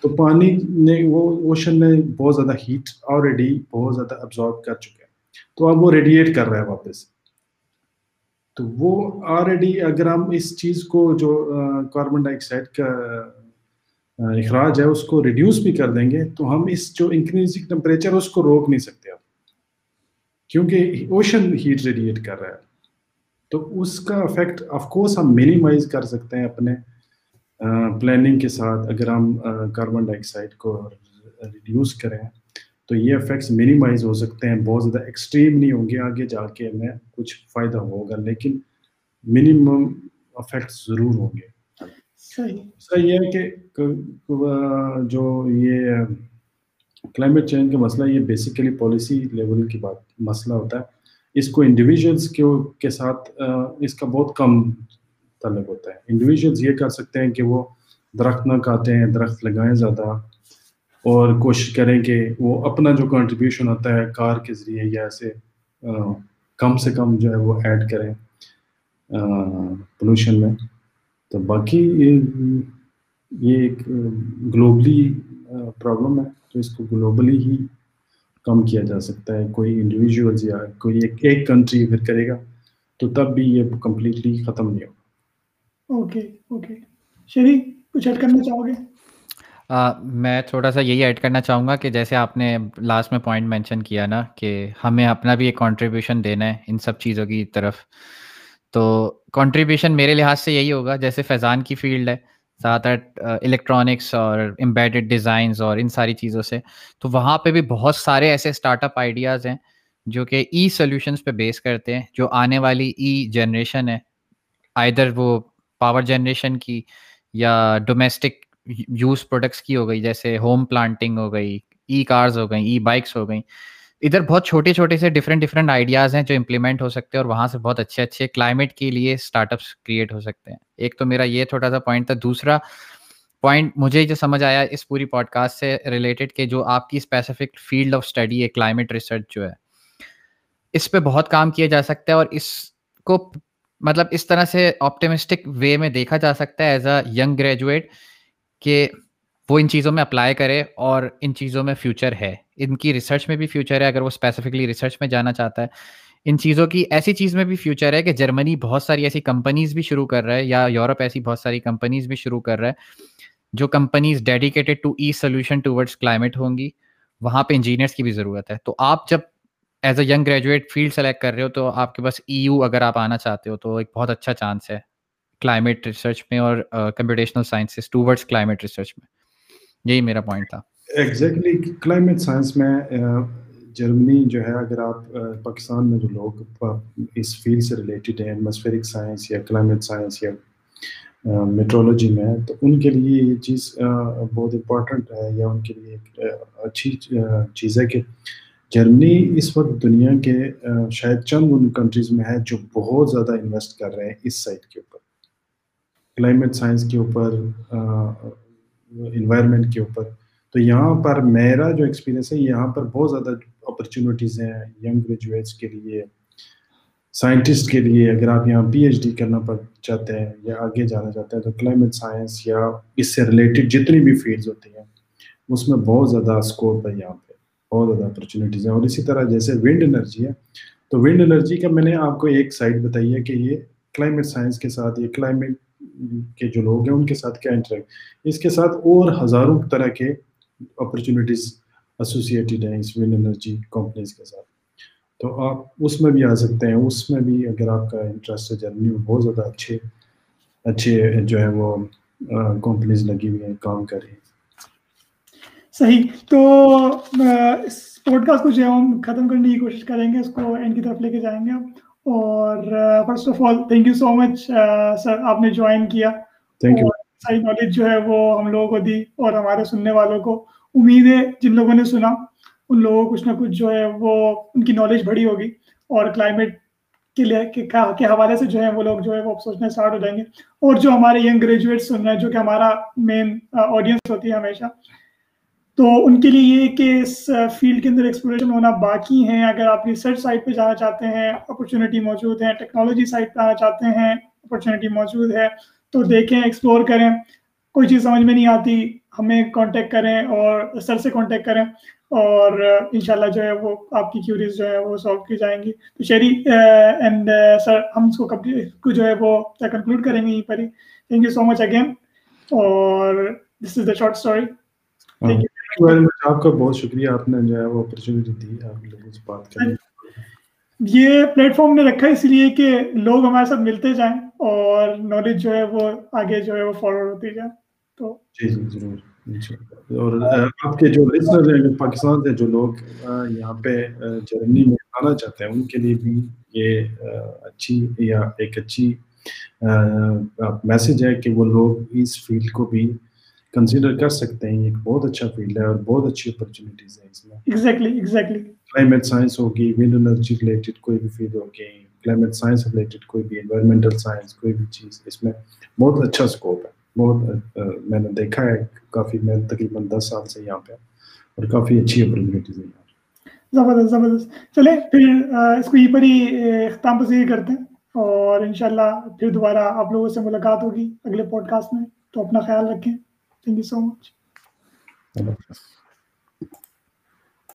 تو پانی نے وہ اوشن نے بہت زیادہ ہیٹ آلریڈی بہت زیادہ ابزارو کر چکے۔ ہیں تو اب وہ ریڈیٹ کر رہا ہے واپس۔ تو وہ آلریڈی اگر ہم اس چیز کو جو کاربن ڈائی آکسائڈ کا اخراج ہے، اس کو ریڈیوس بھی کر دیں گے، تو ہم اس جو انکریزنگ ٹمپریچر اس کو روک نہیں سکتے اب کیونکہ اوشن ہیٹ ریڈیٹ کر رہا ہے۔ تو اس کا افیکٹ آف کورس ہم منیمائز کر سکتے ہیں اپنے پلاننگ کے ساتھ، اگر ہم کاربن ڈائی آکسائڈ کو ریڈیوس کریں۔ تو یہ افیکٹس منیمائز ہو سکتے ہیں بہت زیادہ ایکسٹریم نہیں ہوں گے آگے جا کے ہمیں کچھ فائدہ ہوگا لیکن منیمم افیکٹس ضرور ہوں گے۔ صحیح۔ یہ ہے کہ جو یہ کلائمیٹ چینج کا مسئلہ یہ بیسیکلی پالیسی لیول کی بات مسئلہ ہوتا ہے۔ اس کو انڈیویژلس کے ساتھ اس کا بہت کم تعلق ہوتا ہے۔ انڈیویژلس یہ کر سکتے ہیں کہ وہ درخت نہ کاتے ہیں درخت لگائیں زیادہ۔ اور کوشش کریں کہ وہ اپنا جو کنٹریبیوشن ہوتا ہے کار کے ذریعے یا ایسے کم سے کم جو ہے وہ ایڈ کریں پولوشن میں۔ تو باقی یہ ایک گلوبلی پرابلم ہے تو اس کو گلوبلی ہی کم کیا جا سکتا ہے۔ کوئی انڈیویژولز یا کوئی ایک ایک کنٹری پھر کرے گا تو تب بھی یہ کمپلیٹلی ختم نہیں ہوگا۔ اوکے اوکے شری کچھ ایڈ کرنا چاہو گے؟ میں تھوڑا سا یہی ایڈ کرنا چاہوں گا کہ جیسے آپ نے لاسٹ میں پوائنٹ مینشن کیا نا کہ ہمیں اپنا بھی ایک کانٹریبیوشن دینا ہے ان سب چیزوں کی طرف۔ تو کانٹریبیوشن میرے لحاظ سے یہی ہوگا، جیسے فیضان کی فیلڈ ہے زیادہ تر الیکٹرانکس اور امبیڈڈ ڈیزائنز اور ان ساری چیزوں سے۔ تو وہاں پہ بھی بہت سارے ایسے اسٹارٹ اپ آئیڈیاز ہیں جو کہ e ای سلیوشنس پہ بیس کرتے ہیں، جو آنے والی e ای جنریشن ہے آئدر وہ پاور جنریشن کی یا ڈومیسٹک یوز پروڈکٹس کی ہو گئی، جیسے ہوم پلانٹنگ ہو گئی، ای کارز ہو گئیں، ای بائکس ہو گئیں۔ ادھر بہت چھوٹے چھوٹے سے ڈفرینٹ ڈفرینٹ آئیڈیاز ہیں جو امپلیمنٹ ہو سکتے ہیں اور وہاں سے بہت اچھے اچھے کلائمیٹ کے لیے اسٹارٹ اپس کریٹ ہو سکتے ہیں۔ ایک تو میرا یہ تھوڑا سا پوائنٹ تھا، دوسرا پوائنٹ مجھے جو سمجھ آیا اس پوری پوڈ کاسٹ سے ریلیٹڈ کہ جو آپ کی اسپیسیفک فیلڈ آف اسٹڈی ہے کلائمیٹ ریسرچ جو ہے، اس پہ بہت کام کیا جا سکتا ہے اور اس کو مطلب اس طرح سے آپٹیمسٹک وے میں دیکھا جا سکتا ہے ایز اے ینگ گریجویٹ کہ وہ ان چیزوں میں اپلائی کرے اور ان چیزوں میں فیوچر ہے۔ ان کی ریسرچ میں بھی فیوچر ہے، اگر وہ اسپیسیفکلی ریسرچ میں جانا چاہتا ہے۔ ان چیزوں کی ایسی چیز میں بھی فیوچر ہے کہ جرمنی بہت ساری ایسی کمپنیز بھی شروع کر رہا ہے یا یورپ ایسی بہت ساری کمپنیز بھی شروع کر رہا ہے جو companies dedicated to a solution towards climate ہوں گی۔ وہاں پہ انجینئرس کی بھی ضرورت ہے۔ تو آپ جب as a young graduate field select کر رہے ہو تو آپ کے پاس ای یو اگر آپ آنا چاہتے ہو تو ایک بہت اچھا چانس ہے۔ کلائمیٹ ریسرچ میں اور computational sciences towards climate research میں. یہی میرا پوائنٹ تھا. ایگزیکٹلی کلائمیٹ سائنس میں uh, جرمنی جو ہے اگر آپ uh, پاکستان میں جو لوگ اس فیلڈ سے ریلیٹڈ ہیں ایٹماسفیرک سائنس یا کلائمیٹ سائنس یا uh, میٹرولوجی میں، تو ان کے لیے یہ چیز بہت امپورٹنٹ ہے یا ان کے لیے ایک اچھی چیز ہے کہ جرمنی اس وقت دنیا کے شاید چند ان کنٹریز میں ہے جو بہت زیادہ انویسٹ کر رہے ہیں اس سائٹ کے اوپر. کلائمیٹ سائنس کے اوپر انوائرمنٹ کے اوپر۔ تو یہاں پر میرا جو ایکسپیرینس ہے، یہاں پر بہت زیادہ اپرچونیٹیز ہیں ینگ گریجویٹس کے لیے سائنٹسٹ کے لیے۔ اگر آپ یہاں پی ایچ ڈی کرنا پڑ، چاہتے ہیں یا آگے جانا چاہتے ہیں، تو کلائمیٹ سائنس یا اس سے ریلیٹڈ جتنی بھی فیلڈز ہوتی ہیں، اس میں بہت زیادہ اسکوپ ہے یہاں پہ۔ بہت زیادہ اپرچونیٹیز ہیں۔ اور اسی طرح جیسے ونڈ انرجی ہے، تو ونڈ انرجی کا میں نے آپ کو ایک سائڈ بتائی ہے کہ یہ کلائمیٹ سائنس کے ساتھ، یہ کلائمیٹ کے جو لوگ ہیں ان کے ساتھ کیا انٹریکٹ اس کے ساتھ اور ہزاروں طرح کے اپرچونیٹیز ایسوسیٹیڈ ہیں اس ونڈ انرجی کمپنیز کے ساتھ۔ تو آپ اس میں بھی آ سکتے ہیں۔ اس میں بھی اگر آپ کا انٹرسٹ ہے جرمنی میں بہت زیادہ اچھے اچھے جو ہے وہ کمپنیز لگی ہوئی ہیں، کام کر رہی ہیں۔ صحیح۔ تو اس پوڈ کاسٹ کو جو ہے ہم ختم کرنے کی کوشش کریں گے۔ اس کو اینڈ کی طرف لے کے جائیں گے۔ اور first of all thank you so much sir آپ نے جوائن کیا ساری نالج جو ہے وہ ہم لوگوں کو دی اور ہمارے سننے والوں کو۔ امید ہے جن لوگوں نے سنا ان لوگوں کو کچھ نہ کچھ جو ہے وہ ان کی نالج بڑی ہوگی اور کلائمیٹ کے لیے کے حوالے سے جو ہے وہ لوگ جو ہے وہ سوچنے اسٹارٹ ہو جائیں گے۔ اور جو ہمارے ینگ گریجویٹ سن رہے ہیں جو کہ ہمارا مین آڈینس ہوتی ہے ہمیشہ تو ان کے لیے یہ کہ اس فیلڈ کے اندر ایکسپلوریشن ہونا باقی ہیں۔ اگر آپ ریسرچ سائٹ پہ جانا چاہتے ہیں اپرچونیٹی موجود ہیں ٹیکنالوجی سائٹ پہ آنا چاہتے ہیں اپرچونیٹی موجود ہے، تو دیکھیں ایکسپلور کریں۔ کوئی چیز سمجھ میں نہیں آتی، ہمیں کانٹیکٹ کریں اور سر سے کانٹیکٹ کریں اور انشاءاللہ جو ہے وہ آپ کی کیوریز جو ہے وہ سالو کی جائیں گی۔ تو شیری اینڈ سر، ہم اس کو جو ہے وہ کنکلوڈ کریں گے یہیں پر ہی۔ Thank you so much again اور this is the short story thank you آپ کا بہت شکریہ آپ نے جو ہے وہ اپرچونیٹی دی آپ لوگوں سے بات کرنے یہ پلیٹ فارم نے رکھا اس لیے کہ لوگ ہمارے ساتھ ملتے جائیں اور نالج جو ہے وہ آگے جو ہے وہ فارورڈ ہوتی جائے۔ تو جی جی ضرور۔ اور آپ کے جو لسنر ہیں پاکستان سے جو لوگ یہاں پہ جرمنی میں آنا چاہتے ہیں ان کے لیے بھی یہ اچھی یا ایک اچھی میسج ہے کہ وہ لوگ اس فیلڈ کو بھی کنسیڈر کر سکتے ہیں ایک بہت اچھا فیلڈ ہے اور بہت اچھی اپرچونیٹیز ہیں اس میں ایگزیکٹلی ایگزیکٹلی کلائمیٹ سائنس ہوگی ونڈ انرجی ریلیٹڈ کوئی بھی فیلڈ ہوگی کلائمیٹ سائنس ریلیٹڈ کوئی بھی انوائرمنٹل سائنس کوئی بھی چیز اس میں بہت اچھا اسکوپ ہے بہت میں نے دیکھا ہے کافی میں تقریباً دس سال سے یہاں پہ اور کافی اچھی اپرچونیٹیز ہیں یہاں زبردست زبردست چلے پھر اس کو یہ پر ہی اختتام پذیر کرتے ہیں اور انشاءاللہ پھر دوبارہ آپ لوگوں سے ملاقات ہوگی اگلے پوڈ کاسٹ میں تو اپنا خیال رکھیں۔ Thank you so much.